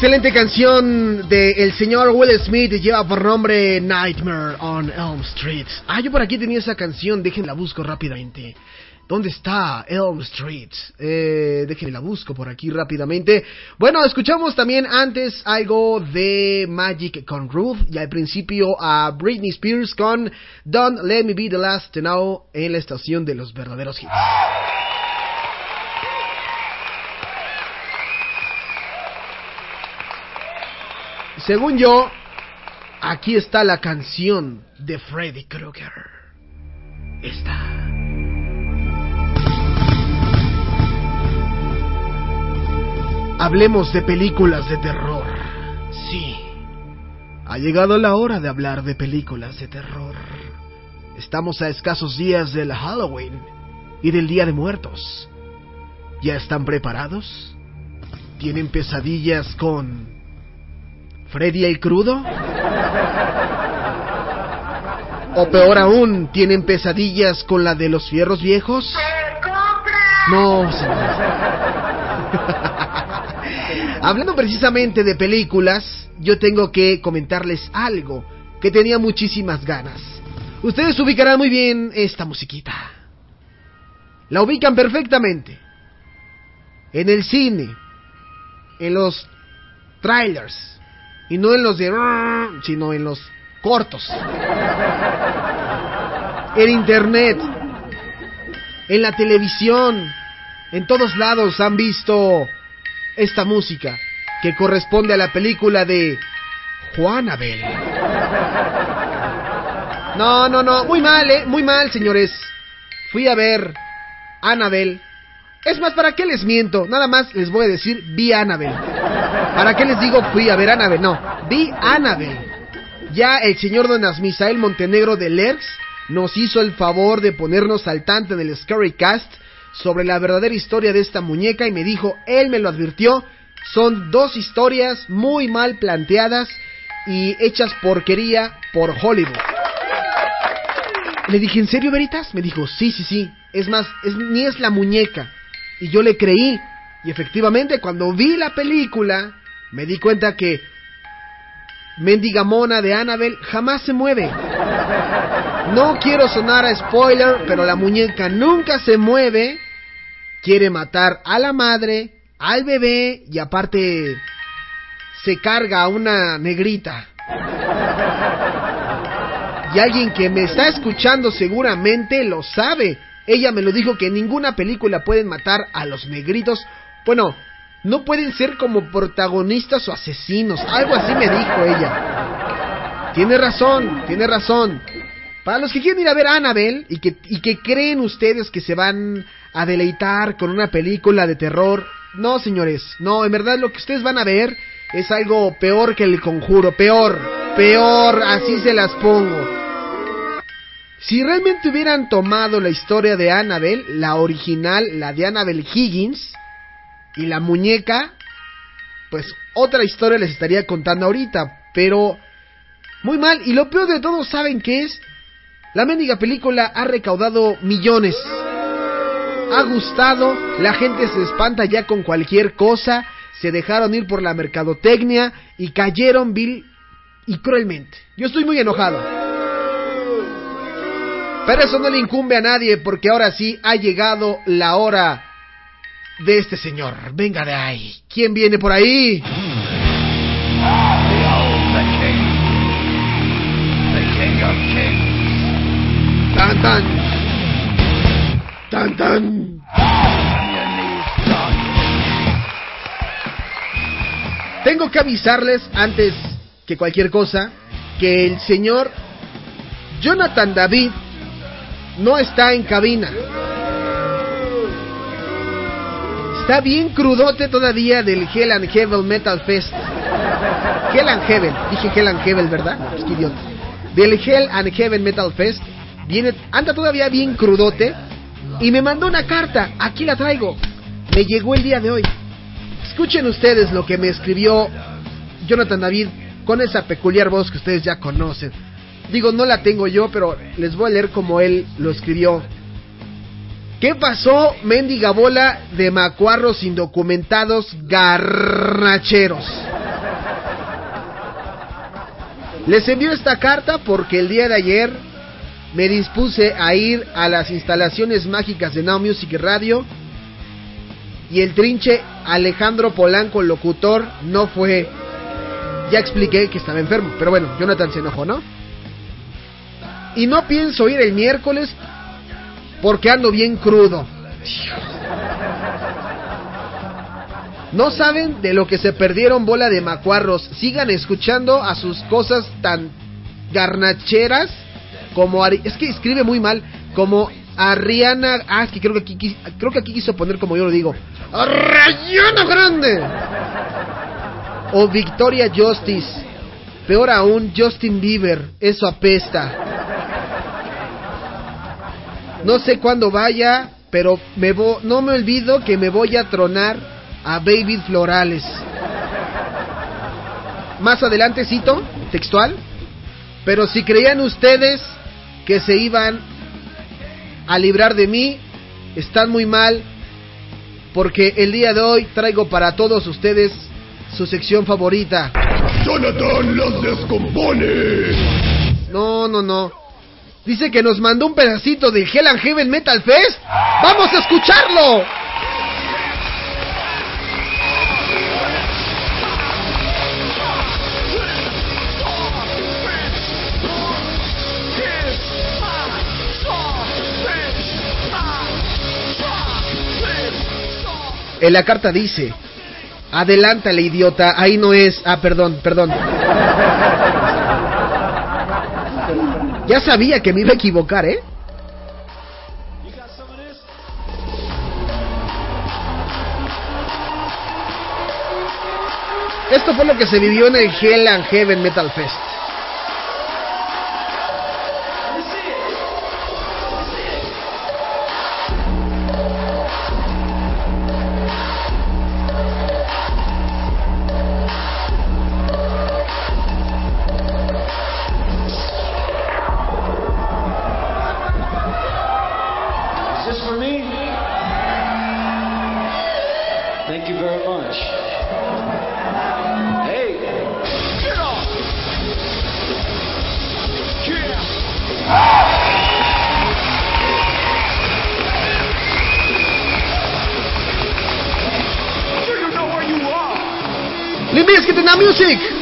Excelente canción de el señor Will Smith lleva por nombre Nightmare on Elm Street. Ah, yo por aquí tenía esa canción, déjenla busco rápidamente. ¿Dónde está Elm Street? Eh, déjenme busco por aquí rápidamente. Bueno, escuchamos también antes algo de Magic con Ruth y al principio a Britney Spears con Don't Let Me Be the Last to Know en la estación de los verdaderos hits. Según yo, aquí está la canción de Freddy Krueger. Esta. Hablemos de películas de terror. Sí. Ha llegado la hora de hablar de películas de terror. Estamos a escasos días del Halloween y del Día de Muertos. ¿Ya están preparados? ¿Tienen pesadillas con Freddy el Crudo? O peor aún, ¿tienen pesadillas con la de los fierros viejos? No, señores. Hablando precisamente de películas, yo tengo que comentarles algo que tenía muchísimas ganas. Ustedes ubicarán muy bien esta musiquita. La ubican perfectamente. En el cine, en los trailers, y no en los de... sino en los cortos. En internet, en la televisión, en todos lados han visto esta música que corresponde a la película de Juanabel. No, no, no, muy mal, eh, muy mal, señores. Fui a ver Annabel. Es más, ¿para qué les miento? Nada más les voy a decir vi Annabel. ¿Para qué les digo fui a ver Annabel? No, vi Annabel. Ya el señor don Asmisael Montenegro de Lerx nos hizo el favor de ponernos al tanto en el Scary Cast sobre la verdadera historia de esta muñeca y me dijo, él me lo advirtió, son dos historias muy mal planteadas y hechas porquería por Hollywood. Le dije, ¿en serio, Veritas? Me dijo, sí, sí, sí. Es más, es, ni es la muñeca. Y yo le creí. Y efectivamente, cuando vi la película, me di cuenta que Mendiga Mona de Annabelle jamás se mueve. No quiero sonar a spoiler, pero la muñeca nunca se mueve. Quiere matar a la madre, al bebé y aparte se carga a una negrita. Y alguien que me está escuchando seguramente lo sabe. Ella me lo dijo que en ninguna película pueden matar a los negritos. Bueno, no pueden ser como protagonistas o asesinos. Algo así me dijo ella. Tiene razón, tiene razón. Para los que quieren ir a ver a Annabelle y que, y que creen ustedes que se van a deleitar con una película de terror, no señores, no, en verdad lo que ustedes van a ver es algo peor que el conjuro, peor, peor, así se las pongo. Si realmente hubieran tomado la historia de Annabelle, la original, la de Annabelle Higgins, y la muñeca, pues otra historia les estaría contando ahorita, pero muy mal. Y lo peor de todo, ¿saben qué es? La mendiga película ha recaudado millones. Ha gustado, la gente se espanta ya con cualquier cosa, se dejaron ir por la mercadotecnia y cayeron vil y cruelmente. Yo estoy muy enojado. Pero eso no le incumbe a nadie porque ahora sí ha llegado la hora de este señor. Venga de ahí. ¿Quién viene por ahí? Tan tan. Tan tan. Tengo que avisarles antes que cualquier cosa que el señor Jonathan David no está en cabina. Está bien crudote todavía del Hell and Heaven Metal Fest. Hell and Heaven, dije Hell and Heaven, ¿verdad? Pues qué idiota. Del Hell and Heaven Metal Fest. Viene, anda todavía bien crudote. Y me mandó una carta. Aquí la traigo. Me llegó el día de hoy. Escuchen ustedes lo que me escribió Jonathan David con esa peculiar voz que ustedes ya conocen. Digo, no la tengo yo, pero les voy a leer como él lo escribió. ¿Qué pasó, mendiga bola de macuarros indocumentados garnacheros? Les envío esta carta porque el día de ayer me dispuse a ir a las instalaciones mágicas de Now Music Radio y el trinche Alejandro Polanco, locutor, no fue. Ya expliqué que estaba enfermo, pero bueno, Jonathan se enojó, ¿no? Y no pienso ir el miércoles porque ando bien crudo. No saben de lo que se perdieron bola de macuarros. Sigan escuchando a sus cosas tan garnacheras como Ari- es que escribe muy mal como Ariana, ah, es que creo que aquí creo que aquí quiso poner como yo lo digo. Ariana Grande o Victoria Justice. Peor aún, Justin Bieber, eso apesta. No sé cuándo vaya, pero me vo- no me olvido que me voy a tronar a Baby Florales. Más adelante cito, textual, pero si creían ustedes que se iban a librar de mí, están muy mal, porque el día de hoy traigo para todos ustedes su sección favorita. Jonathan las descompone. No, no, no. Dice que nos mandó un pedacito del Hell and Heaven Metal Fest. ¡Vamos a escucharlo! En la carta dice, adelántale idiota, ahí no es, ah, perdón, perdón. Ya sabía que me iba a equivocar, ¿eh? Esto fue lo que se vivió en el Hell and Heaven Metal Fest. Music!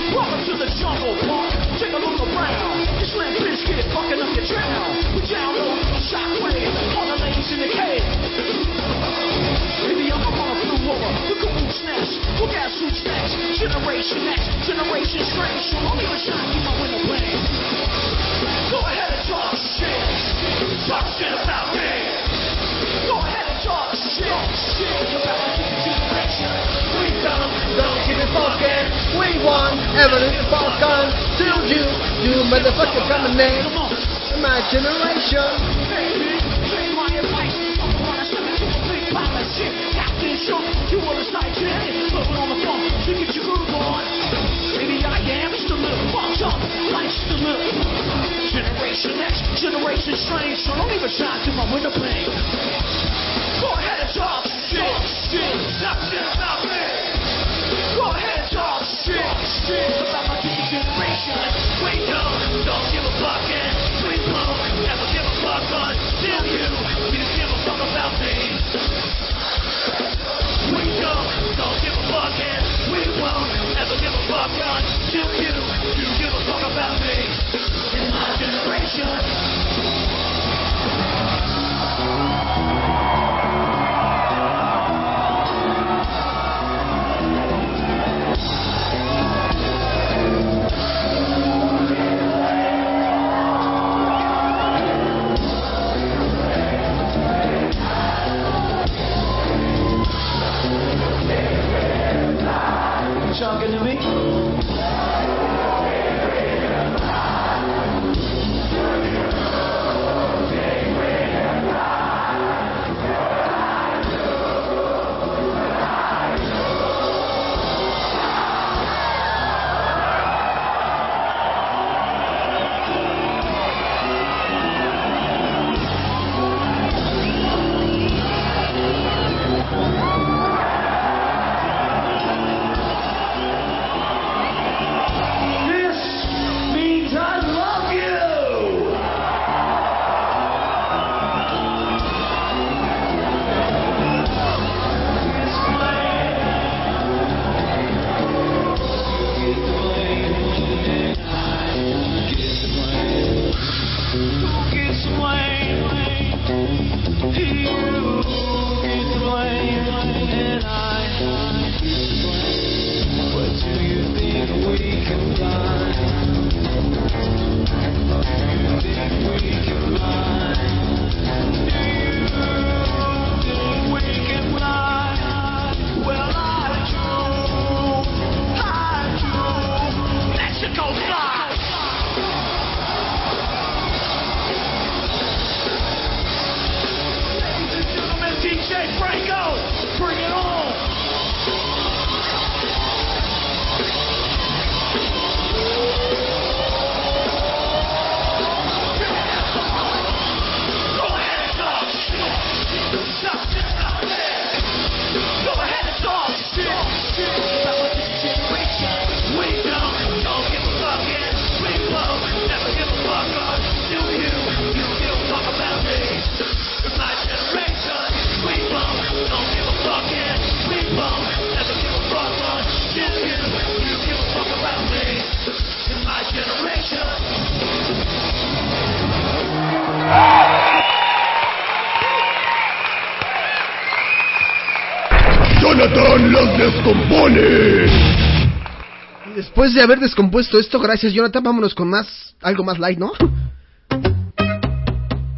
después de haber descompuesto esto, gracias Jonathan, vámonos con más, algo más light, ¿no?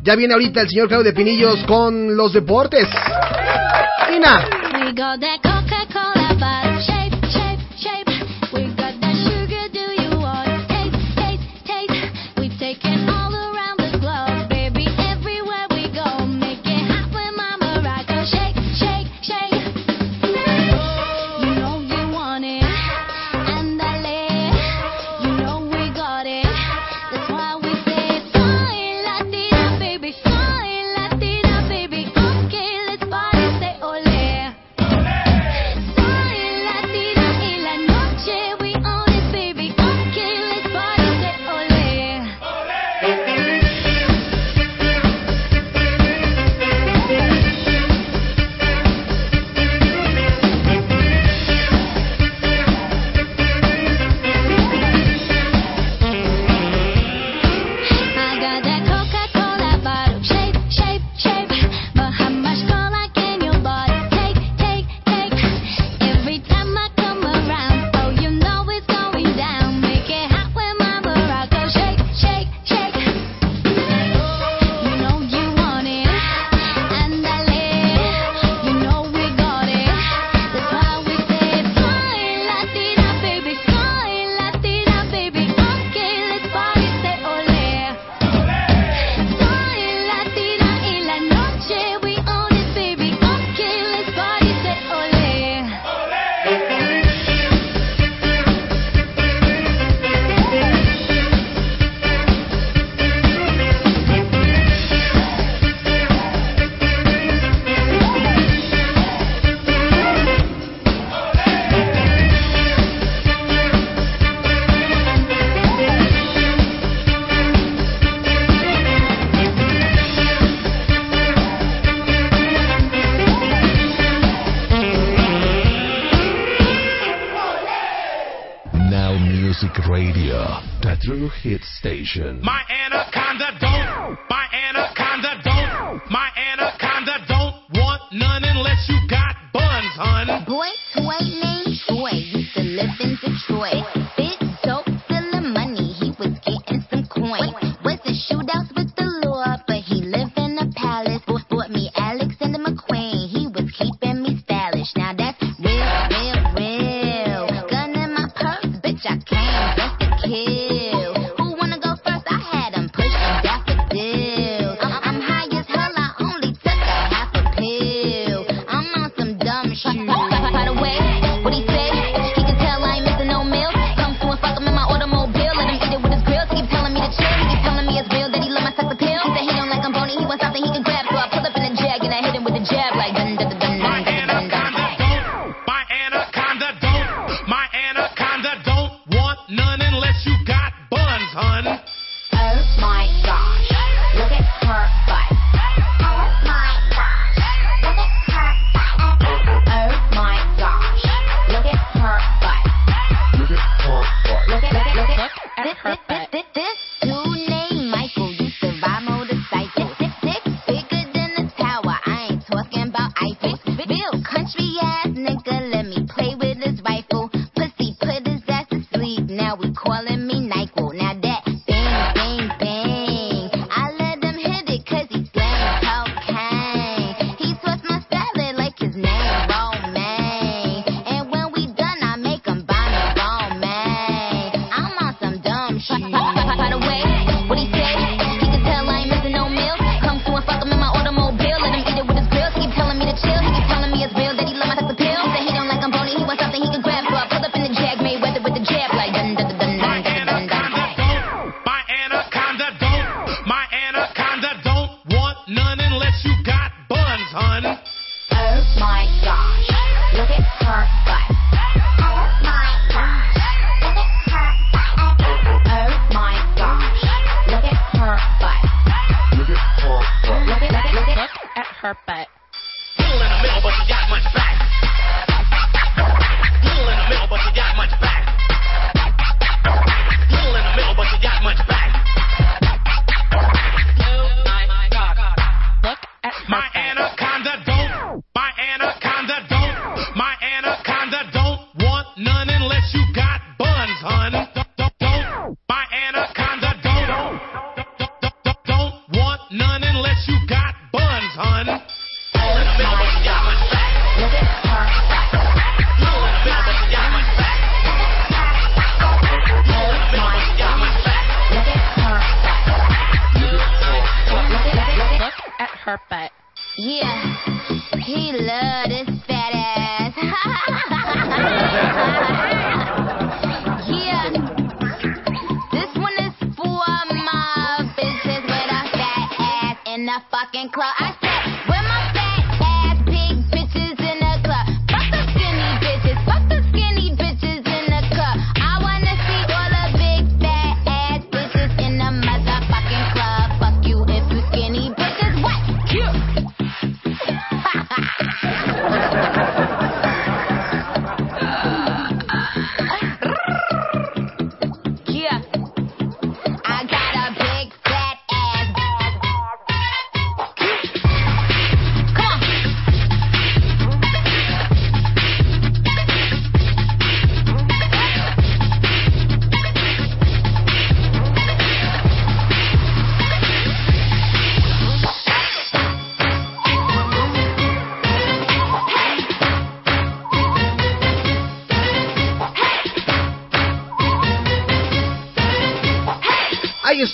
Ya viene ahorita el señor Claudio de Pinillos con los deportes. Ina. Nation.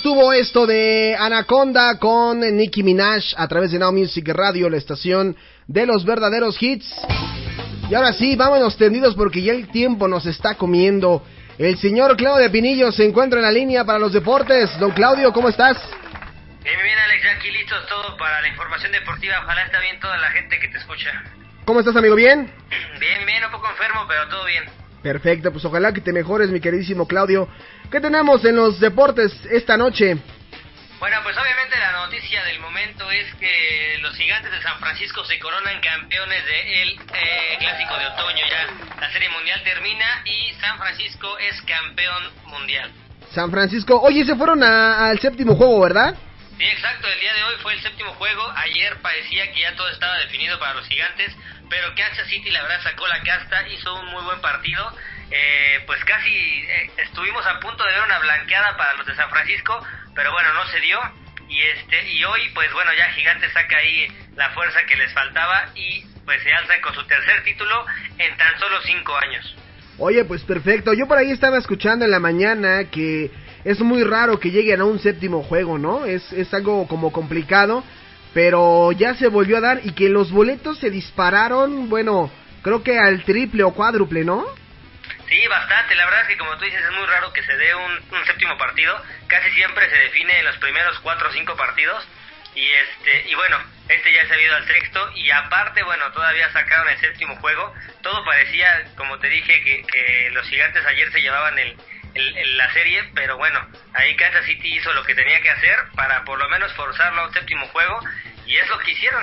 Estuvo esto de Anaconda con Nicki Minaj a través de Now Music Radio, la estación de los verdaderos hits. Y ahora sí, vámonos tendidos porque ya el tiempo nos está comiendo. El señor Claudio Pinillo se encuentra en la línea para los deportes. Don Claudio, ¿cómo estás? Bien, bien, Alex, ya aquí listos todo para la información deportiva. Ojalá está bien toda la gente que te escucha. ¿Cómo estás, amigo? ¿Bien? Bien, bien, un poco enfermo, pero todo bien. Perfecto, pues ojalá que te mejores, mi queridísimo Claudio. ¿Qué tenemos en los deportes esta noche? Bueno, pues obviamente la noticia del momento es que los gigantes de San Francisco se coronan campeones del eh, clásico de otoño. Ya la serie mundial termina y San Francisco es campeón mundial. San Francisco. Oye, se fueron al séptimo juego, ¿verdad? Sí, exacto. El día de hoy fue el séptimo juego. Ayer parecía que ya todo estaba definido para los gigantes, pero Kansas City la verdad sacó la casta, hizo un muy buen partido. Eh, pues casi eh, estuvimos a punto de ver una blanqueada para los de San Francisco, pero bueno, no se dio. Y este y hoy, pues bueno, ya Gigantes saca ahí la fuerza que les faltaba y pues se alzan con su tercer título en tan solo cinco años. Oye, pues perfecto. Yo por ahí estaba escuchando en la mañana que es muy raro que lleguen a un séptimo juego, ¿no? Es, es algo como complicado, pero ya se volvió a dar y que los boletos se dispararon, bueno, creo que al triple o cuádruple, ¿no? Sí, bastante. La verdad es que como tú dices es muy raro que se dé un, un séptimo partido. Casi siempre se define en los primeros cuatro o cinco partidos. Y este y bueno, este ya se ha ido al sexto y aparte, bueno, todavía sacaron el séptimo juego. Todo parecía, como te dije, que, que los gigantes ayer se llevaban el, el- la serie, pero bueno, ahí Kansas City hizo lo que tenía que hacer para por lo menos forzarlo a un séptimo juego y es lo que hicieron.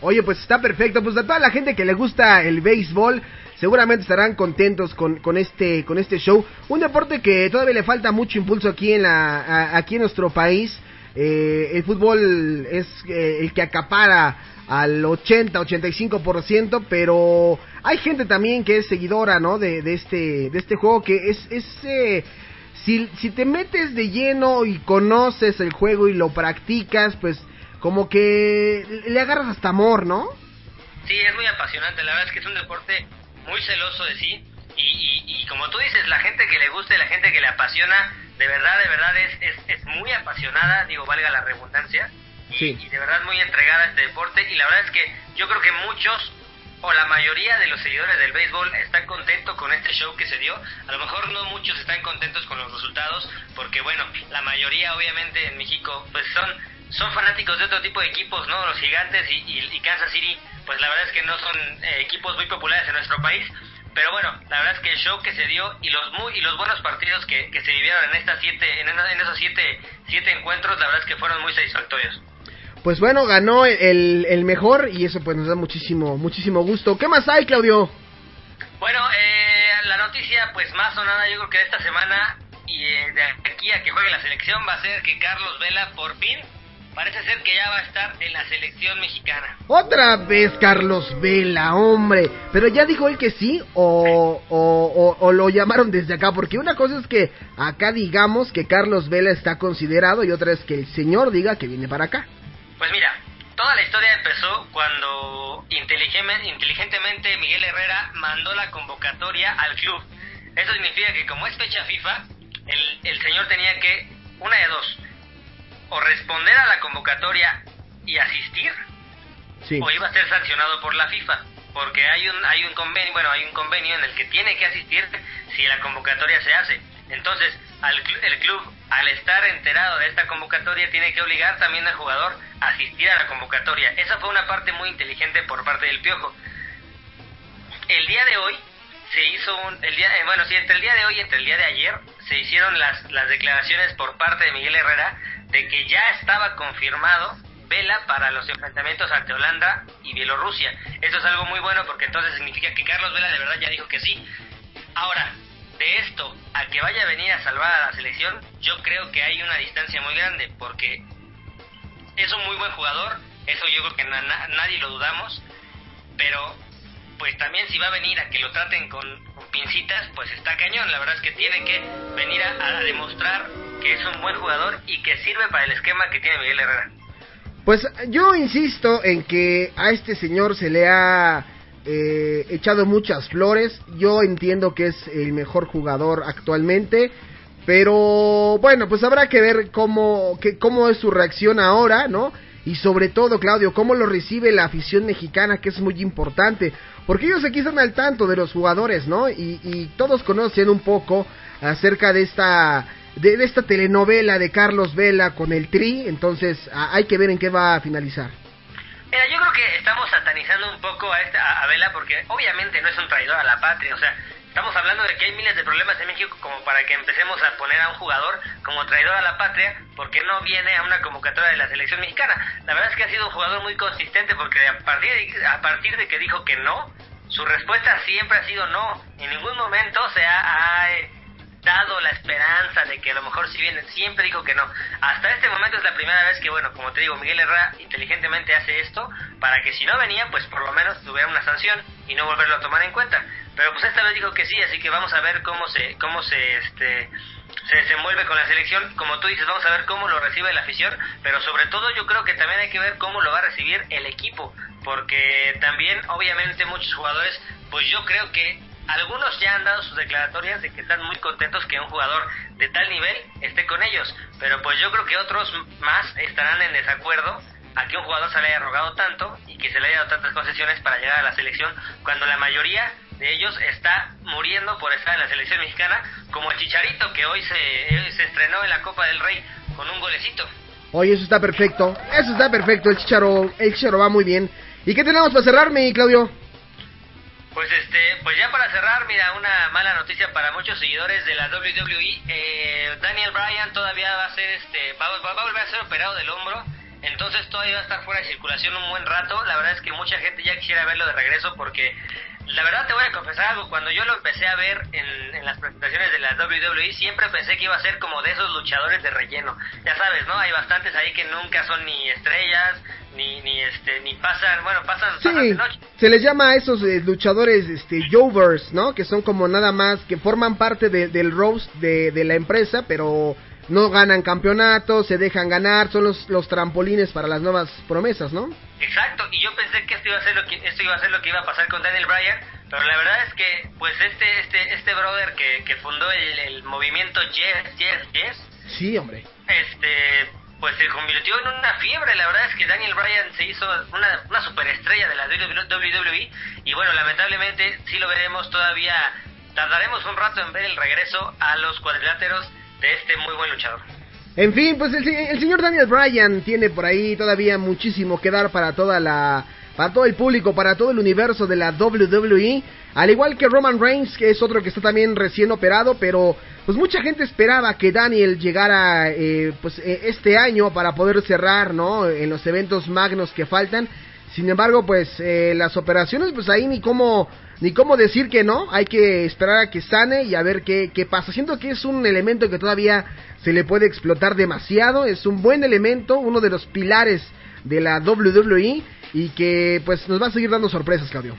Oye, pues está perfecto. Pues a toda la gente que le gusta el béisbol, seguramente estarán contentos con, con este con este show. Un deporte que todavía le falta mucho impulso aquí en la aquí en nuestro país. Eh, el fútbol es eh, el que acapara al 80-85%, pero hay gente también que es seguidora, ¿no? De, de este de este juego que es es eh, si, si te metes de lleno y conoces el juego y lo practicas, pues como que le agarras hasta amor, ¿no? Sí, es muy apasionante. La verdad es que es un deporte muy celoso de sí. Y, y, como tú dices, la gente que le gusta y la gente que le apasiona, de verdad, de verdad es, es, es muy apasionada, digo, valga la redundancia. Y, Sí. y de verdad muy entregada a este deporte. Y la verdad es que yo creo que muchos o la mayoría de los seguidores del béisbol están contentos con este show que se dio. A lo mejor no muchos están contentos con los resultados, porque bueno, la mayoría obviamente en México pues son son fanáticos de otro tipo de equipos, ¿no? Los gigantes y, y- y Kansas City, pues la verdad es que no son eh, equipos muy populares en nuestro país. Pero bueno, la verdad es que el show que se dio y los muy y los buenos partidos que, que se vivieron en estas siete en, en esos siete siete encuentros, la verdad es que fueron muy satisfactorios. Pues bueno, ganó el, el mejor y eso pues nos da muchísimo, muchísimo gusto. ¿Qué más hay, Claudio? Bueno, eh, la noticia pues más sonada yo creo que de esta semana y eh, de aquí a que juegue la selección va a ser que Carlos Vela por fin parece ser que ya va a estar en la selección mexicana. Otra vez Carlos Vela, hombre. Pero ya dijo él que sí o, o, o- o lo llamaron desde acá. Porque una cosa es que acá digamos que Carlos Vela está considerado y otra es que el señor diga que viene para acá. Pues mira, toda la historia empezó cuando inteligen- inteligentemente Miguel Herrera mandó la convocatoria al club. Eso significa que como es fecha FIFA, el, el señor tenía que, una de dos, o responder a la convocatoria y asistir, Sí. o iba a ser sancionado por la FIFA. Porque hay un, hay un convenio, bueno, hay un convenio en el que tiene que asistir si la convocatoria se hace. Entonces, al, el club, al estar enterado de esta convocatoria, tiene que obligar también al jugador a asistir a la convocatoria. Esa fue una parte muy inteligente por parte del Piojo. El día de hoy se hizo un, el día, eh, bueno, sí, entre el día de hoy y entre el día de ayer se hicieron las, las declaraciones por parte de Miguel Herrera de que ya estaba confirmado vela para los enfrentamientos ante Holanda y Bielorrusia. Eso es algo muy bueno porque entonces significa que Carlos Vela de verdad ya dijo que sí. Ahora, de esto a que vaya a venir a salvar a la selección, yo creo que hay una distancia muy grande porque es un muy buen jugador, eso yo creo que na- na- nadie lo dudamos, pero pues también si va a venir a que lo traten con, con pincitas, pues está cañón. La verdad es que tiene que venir a, a demostrar que es un buen jugador y que sirve para el esquema que tiene Miguel Herrera. Pues yo insisto en que a este señor se le ha eh, echado muchas flores. Yo entiendo que es el mejor jugador actualmente. Pero bueno, pues habrá que ver cómo, que, cómo es su reacción ahora, ¿no? Y sobre todo, Claudio, cómo lo recibe la afición mexicana, que es muy importante. Porque ellos aquí están al tanto de los jugadores, ¿no? Y, todos conocen un poco acerca de esta, de, esta telenovela de Carlos Vela con el Tri. Entonces, hay que ver en qué va a finalizar. Mira, yo creo que estamos satanizando un poco a, esta, a, Vela porque obviamente no es un traidor a la patria, o sea, estamos hablando de que hay miles de problemas en México como para que empecemos a poner a un jugador como traidor a la patria porque no viene a una convocatoria de la selección mexicana. La verdad es que ha sido un jugador muy consistente porque a partir de, a partir de que dijo que no, su respuesta siempre ha sido no. En ningún momento se ha, ha, eh, dado la esperanza de que a lo mejor si viene, siempre dijo que no. Hasta este momento es la primera vez que, bueno, como te digo, Miguel Herrera inteligentemente hace esto para que si no venía, pues por lo menos tuviera una sanción y no volverlo a tomar en cuenta. Pero pues esta vez dijo que sí, así que vamos a ver cómo se, cómo se, este, se desenvuelve con la selección. Como tú dices, vamos a ver cómo lo recibe la afición, pero sobre todo yo creo que también hay que ver cómo lo va a recibir el equipo, porque también, obviamente, muchos jugadores, pues yo creo que algunos ya han dado sus declaratorias de que están muy contentos que un jugador de tal nivel esté con ellos, pero pues yo creo que otros más estarán en desacuerdo a que un jugador se le haya rogado tanto y que se le haya dado tantas concesiones para llegar a la selección cuando la mayoría de ellos está muriendo por estar en la selección mexicana, como el Chicharito que hoy se, se estrenó en la Copa del Rey con un golecito. Oye, eso está perfecto. Eso está perfecto. El Chicharo, el Chicharo va muy bien. ¿Y qué tenemos para cerrar, mi Claudio? Pues este, pues ya para cerrar, mira, una mala noticia para muchos seguidores de la WWE. Eh, Daniel Bryan todavía va a ser este, va, va- va a volver a ser operado del hombro. Entonces todavía va a estar fuera de circulación un buen rato. La verdad es que mucha gente ya quisiera verlo de regreso porque la verdad te voy a confesar algo. Cuando yo lo empecé a ver en, en las presentaciones de la WWE, siempre pensé que iba a ser como de esos luchadores de relleno. Ya sabes, ¿no? Hay bastantes ahí que nunca son ni estrellas, ni, ni este, ni pasan, bueno, pasan, pasan de Sí, noche. se les llama a esos eh, luchadores este, Jovers, ¿no? Que son como nada más, que forman parte de- del roast de, de la empresa, pero no ganan campeonatos, se dejan ganar, son los, los trampolines para las nuevas promesas, ¿no? Exacto, y yo pensé que esto iba a ser lo que esto iba a ser lo que iba a pasar con Daniel Bryan, pero la verdad es que pues este este este brother que, que fundó el, el movimiento Yes Yes Yes, Sí, hombre. este pues se convirtió en una fiebre, la verdad es que Daniel Bryan se hizo una, una superestrella de la WWE y bueno, lamentablemente sí lo veremos todavía tardaremos un rato en ver el regreso a los cuadriláteros de este muy buen luchador. En fin, pues el, el señor Daniel Bryan tiene por ahí todavía muchísimo que dar para toda la para todo el público, para todo el universo de la WWE, al igual que Roman Reigns, que es otro que está también recién operado, pero pues mucha gente esperaba que Daniel llegara eh, pues eh, este año para poder cerrar, ¿no? En los eventos magnos que faltan. Sin embargo, pues eh, las operaciones, pues ahí ni cómo ni cómo decir que no. Hay que esperar a que sane y a ver qué, qué pasa. Siento que es un elemento que todavía se le puede explotar demasiado. Es un buen elemento, uno de los pilares de la WWE y que pues nos va a seguir dando sorpresas, Claudio.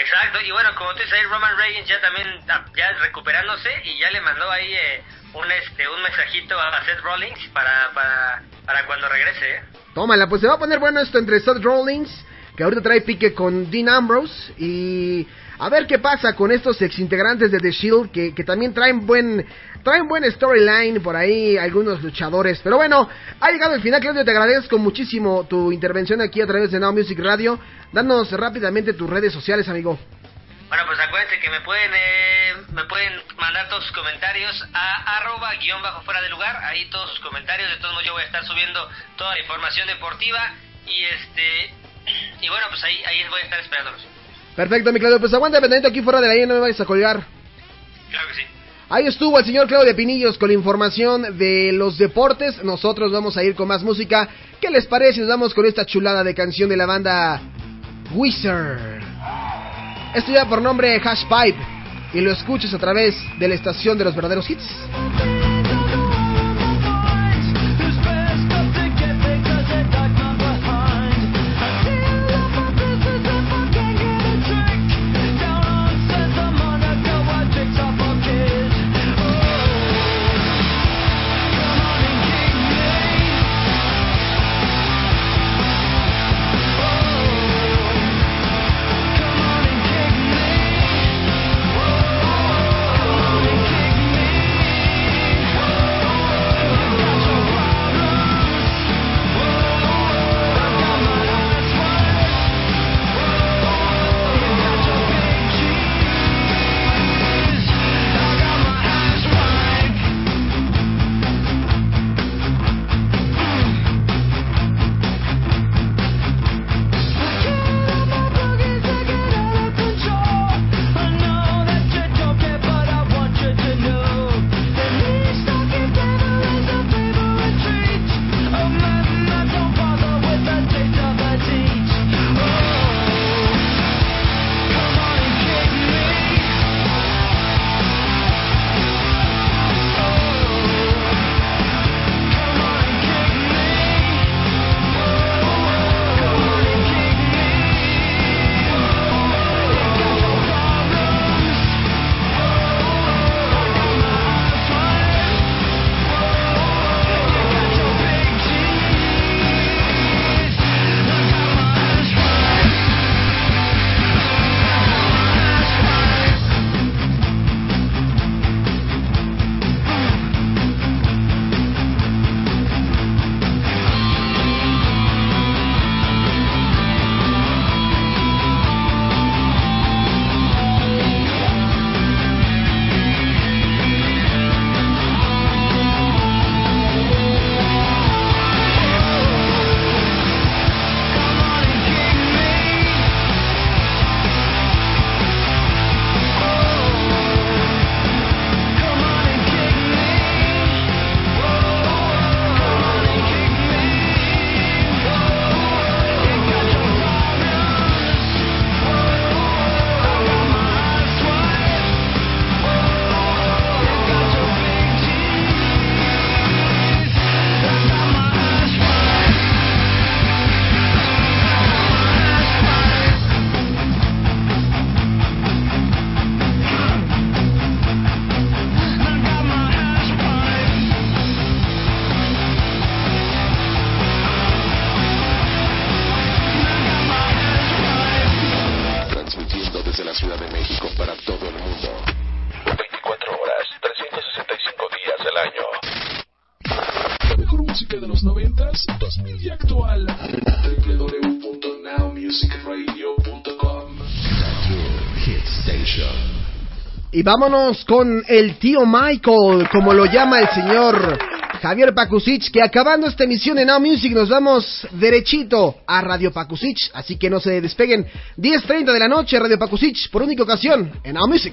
Exacto, y bueno, como tú dices ahí, Roman Reigns ya también ah, ya recuperándose y ya le mandó ahí eh, un este un mensajito a Seth Rollins para, para, para cuando regrese, ¿eh? Tómala, pues se va a poner bueno esto entre Seth Rollins, que ahorita trae pique con Dean Ambrose, y a ver qué pasa con estos exintegrantes de The Shield, que, que también traen buen, traen buen storyline por ahí, algunos luchadores. Pero bueno, ha llegado el final, Claudio, te agradezco muchísimo tu intervención aquí a través de Now Music Radio. Danos rápidamente tus redes sociales, amigo. Bueno, pues acuérdense que me pueden eh, me pueden mandar todos sus comentarios a arroba guion bajo fuera de lugar. Ahí todos sus comentarios. De todos modos yo voy a estar subiendo toda la información deportiva. Y este y bueno, pues ahí, ahí voy a estar esperándolos. Perfecto, mi Claudio, pues aguanta pendiente aquí fuera de la línea, no me vayas a colgar. Claro que sí. Ahí estuvo el señor Claudio Pinillos con la información de los deportes. Nosotros vamos a ir con más música. ¿Qué les parece? Nos vamos con esta chulada de canción de la banda Wizard. Esto ya por nombre Hash Pipe. Y lo escuchas a través de la estación de los verdaderos hits. Y vámonos con el tío Michael, como lo llama el señor Javier Pakusich, que acabando esta emisión en Now Music nos vamos derechito a Radio Pakusich, así que no se despeguen. 10.30 de la noche, Radio Pakusich, por única ocasión en Now Music.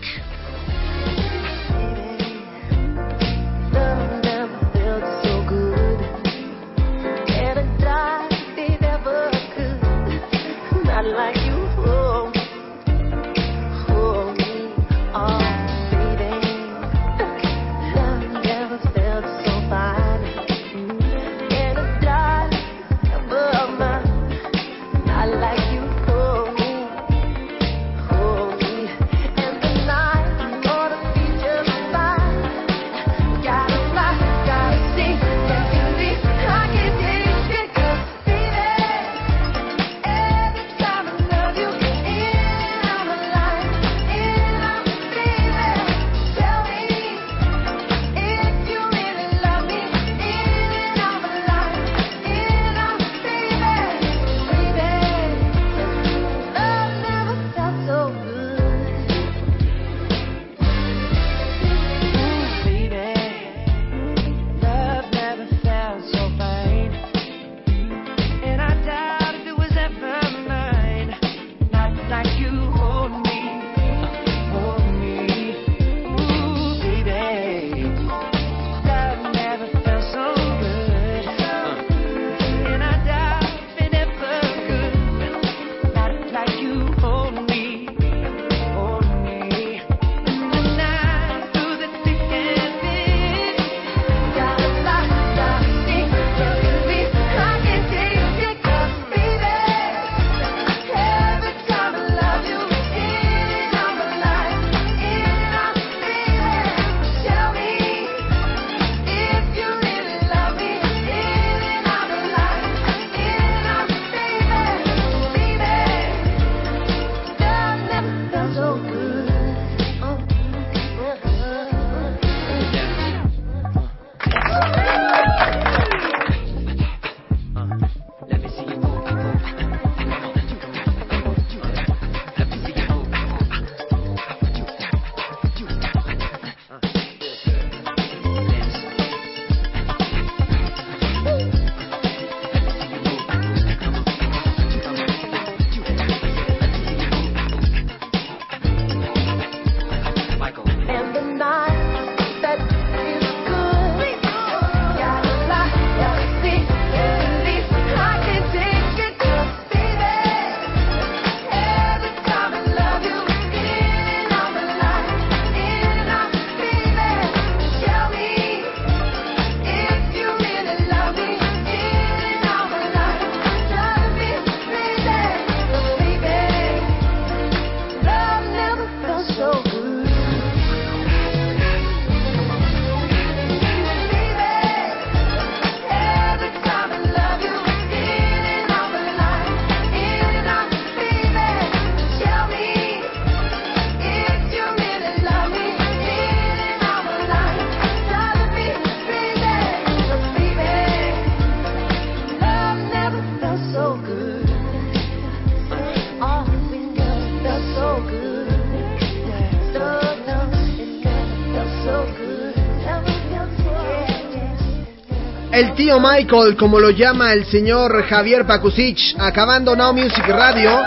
Tío Michael, como lo llama el señor Javier Pakusich, acabando Now Music Radio.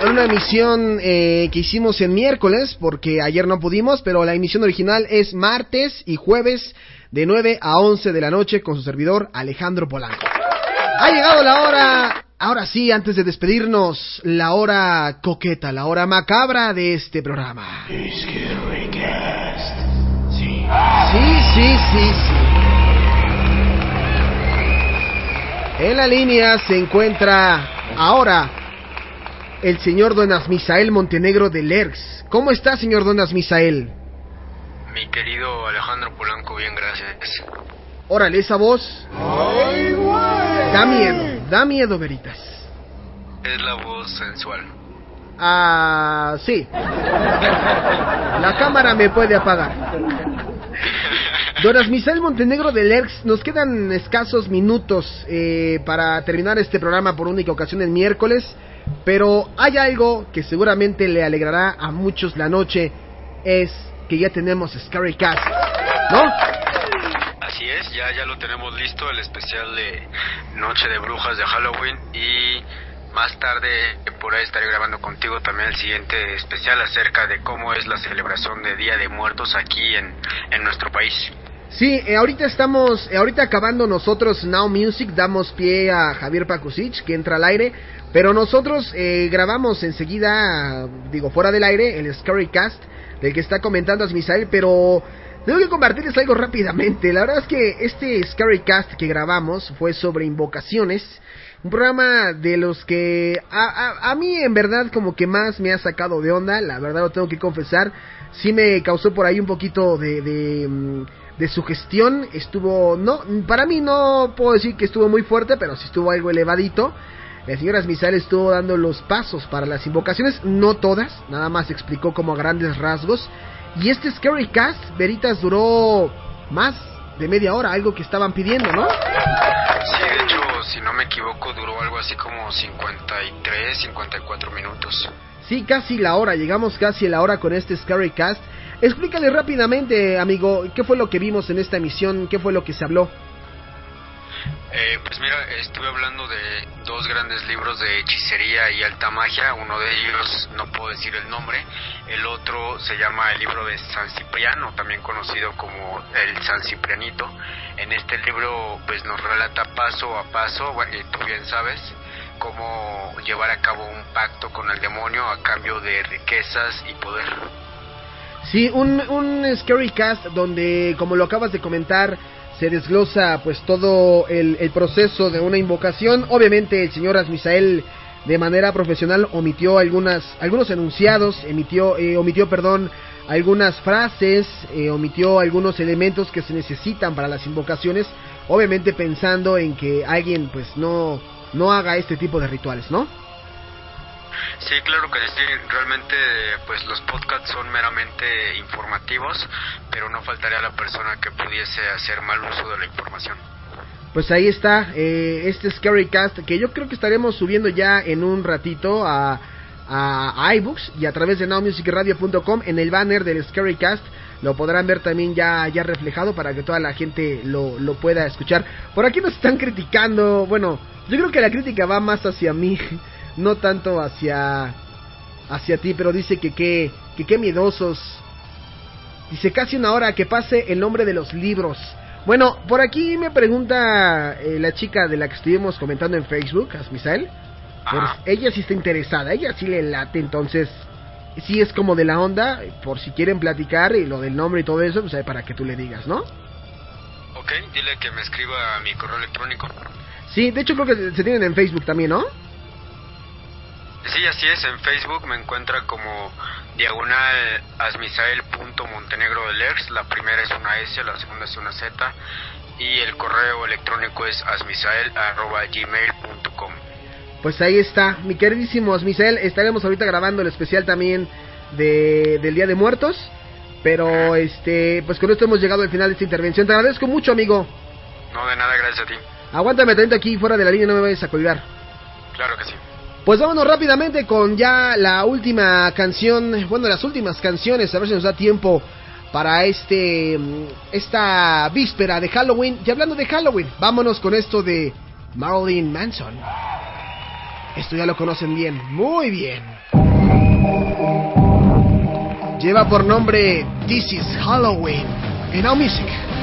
En una emisión eh, que hicimos en miércoles, porque ayer no pudimos, pero la emisión original es martes y jueves de 9 a 11 de la noche con su servidor Alejandro Polanco. Ha llegado la hora, ahora sí, antes de despedirnos, la hora coqueta, la hora macabra de este programa. Sí, sí, sí, sí. En la línea se encuentra ahora el señor Don Asmisael Montenegro de Lerx. ¿Cómo está, señor Don Asmisael? Mi querido Alejandro Polanco, bien, gracias. Órale, esa voz da miedo, da miedo, Veritas. Es la voz sensual. Ah, sí. La cámara me puede apagar. Don Asmisael Montenegro de Lerx, nos quedan escasos minutos eh, para terminar este programa por única ocasión el miércoles, pero hay algo que seguramente le alegrará a muchos la noche, es que ya tenemos Scary Cast, ¿no? Así es, ya, ya lo tenemos listo, el especial de Noche de Brujas de Halloween y más tarde por ahí estaré grabando contigo también el siguiente especial acerca de cómo es la celebración de Día de Muertos aquí en, en nuestro país. Sí, eh, ahorita estamos, eh, ahorita acabando nosotros Now Music, damos pie a Javier Pakusic que entra al aire, pero nosotros eh, grabamos enseguida, digo, fuera del aire, el Scary Cast, del que está comentando Misael, pero tengo que compartirles algo rápidamente. La verdad es que este Scary Cast que grabamos fue sobre invocaciones, un programa de los que a, a, a mí en verdad como que más me ha sacado de onda, la verdad lo tengo que confesar, sí me causó por ahí un poquito de... de mm, de sugestión estuvo no para mí no puedo decir que estuvo muy fuerte pero sí estuvo algo elevadito. La señora Misael estuvo dando los pasos para las invocaciones no todas nada más explicó como a grandes rasgos. Y este Scary Cast Veritas duró más de media hora algo que estaban pidiendo no Sí, no me equivoco, duró algo así como 53, 54 minutos. Sí, casi la hora, llegamos casi a la hora con este Scary Cast. Explícale rápidamente, amigo, qué fue lo que vimos en esta emisión, qué fue lo que se habló. Eh, pues mira, estuve hablando de dos grandes libros de hechicería y alta magia. Uno de ellos no puedo decir el nombre. El otro se llama el libro de San Cipriano, también conocido como el San Ciprianito. En este libro pues nos relata paso a paso, y tú bien sabes, cómo llevar a cabo un pacto con el demonio a cambio de riquezas y poder. Sí, un, un Scary Cast donde, como lo acabas de comentar, se desglosa pues todo el, el proceso de una invocación. Obviamente el señor Asmisael de manera profesional omitió algunas algunos enunciados, emitió eh, omitió perdón algunas frases, eh, omitió algunos elementos que se necesitan para las invocaciones, obviamente pensando en que alguien pues no no haga este tipo de rituales, ¿no? Sí, claro que sí. Realmente, pues los podcasts son meramente informativos, pero no faltaría la persona que pudiese hacer mal uso de la información. Pues ahí está, eh, este Scary Cast, que yo creo que estaremos subiendo ya en un ratito a, a, iBooks y a través de nowmusicradio.com en el banner del Scary Cast. Lo podrán ver también ya, ya reflejado para que toda la gente lo, lo pueda escuchar. Por aquí nos están criticando, bueno, yo creo que la crítica va más hacia mí, no tanto hacia hacia ti, pero dice que qué que qué miedosos. Dice casi una hora que pase el nombre de los libros. Bueno, por aquí me pregunta eh, la chica de la que estuvimos comentando en Facebook, Asmisael. Pues ella sí está interesada, ella sí le late, entonces sí es como de la onda, por si quieren platicar y lo del nombre y todo eso, pues para que tú le digas, ¿no? Ok, dile que me escriba a mi correo electrónico. Sí, de hecho creo que se tienen en Facebook también, ¿no? Sí, así es, en Facebook me encuentra como diagonal asmisael.montenegro del ex, la primera es una S, la segunda es una Z, y el correo electrónico es asmisael.gmail.com. Pues ahí está, mi queridísimo Asmisael, estaremos ahorita grabando el especial también de, del Día de Muertos, pero este, pues con esto hemos llegado al final de esta intervención, te agradezco mucho amigo. No, de nada, gracias a ti. Aguántame tanto aquí fuera de la línea, no me vayas a colgar. Claro que sí. Pues vámonos rápidamente con ya la última canción, bueno, las últimas canciones, a ver si nos da tiempo para este esta víspera de Halloween. Y hablando de Halloween, vámonos con esto de Marilyn Manson. Esto ya lo conocen bien, muy bien. Lleva por nombre This is Halloween en Now Music.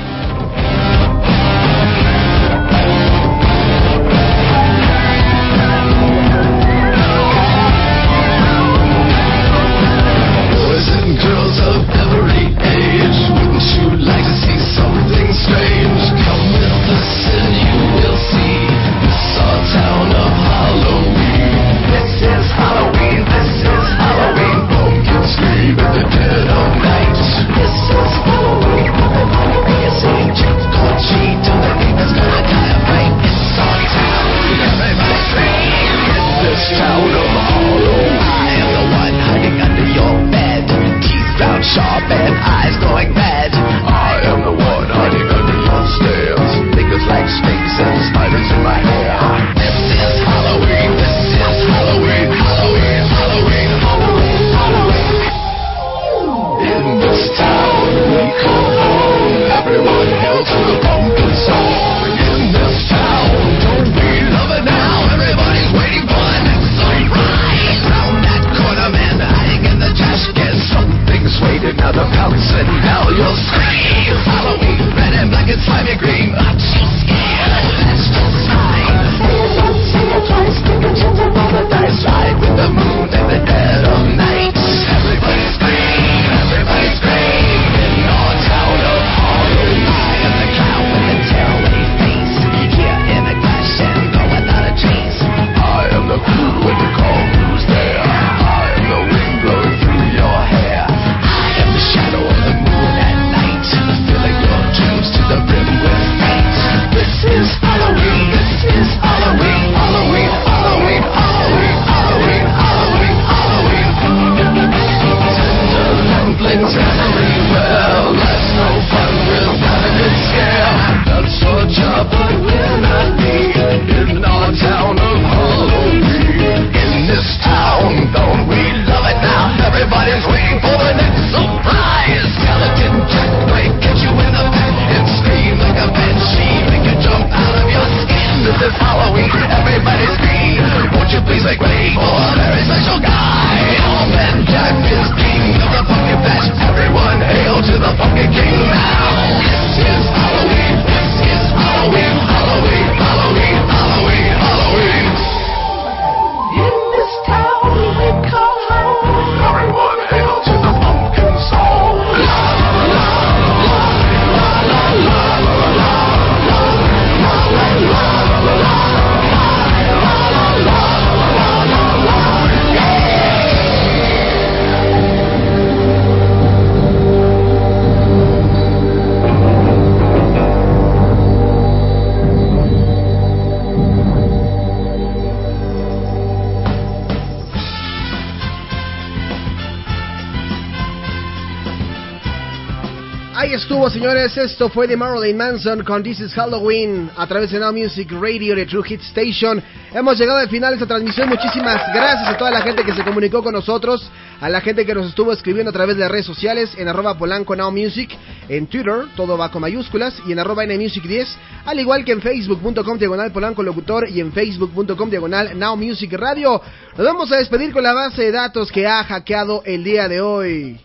Señores. Esto fue de Marilyn Manson con This is Halloween a través de Now Music Radio de True Hit Station. Hemos llegado al final de esta transmisión. Muchísimas gracias a toda la gente que se comunicó con nosotros, a la gente que nos estuvo escribiendo a través de redes sociales en arroba Polanco Now Music, en Twitter, todo va con mayúsculas, y en arroba NMusic 10, al igual que en facebook.com diagonal Polanco Locutor y en facebook.com diagonal Now Music Radio. Nos vamos a despedir con la base de datos que ha hackeado el día de hoy.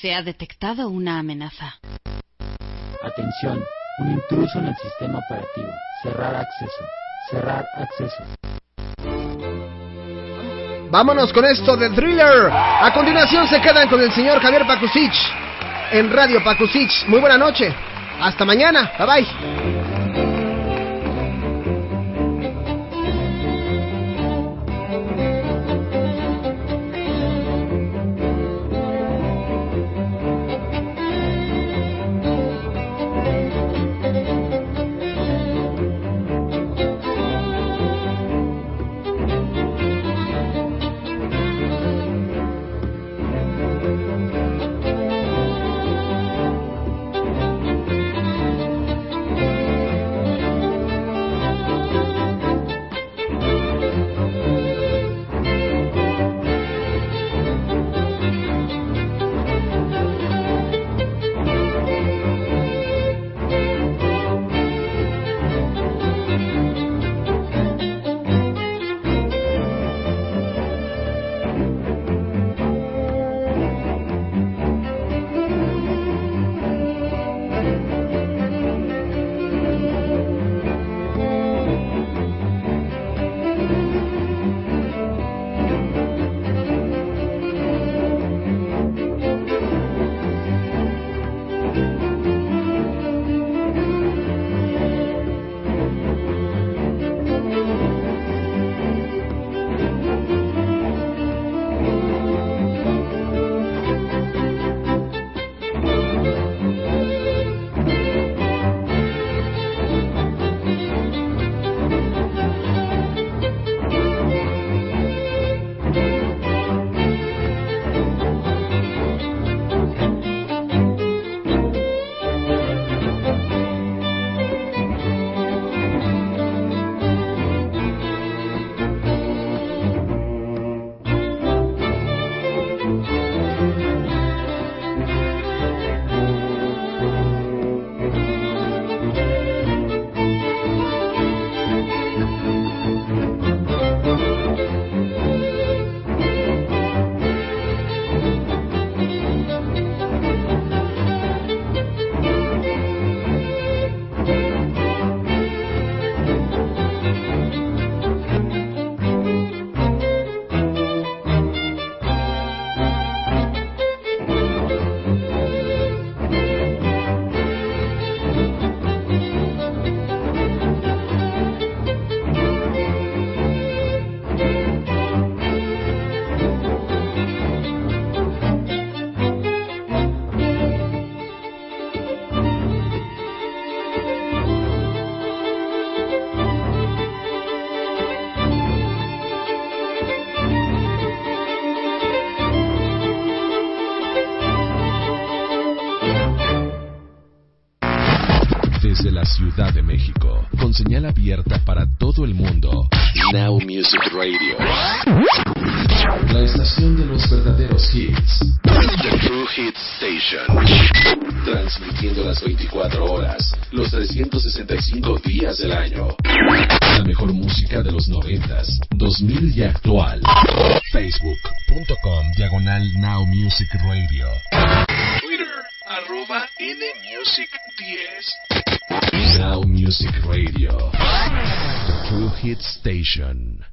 Se ha detectado una amenaza. Atención, un intruso en el sistema operativo. Cerrar acceso. Cerrar acceso. Vámonos con esto de Thriller. A continuación se quedan con el señor Javier Pakusich en Radio Pakusich. Muy buena noche. Hasta mañana. Bye bye. 365 días del año. La mejor música de los 90s, 2000 y actual. Facebook.com Diagonal Now Music Radio. Twitter, arroba NMusic 10. Now Music Radio. The True Hit Station.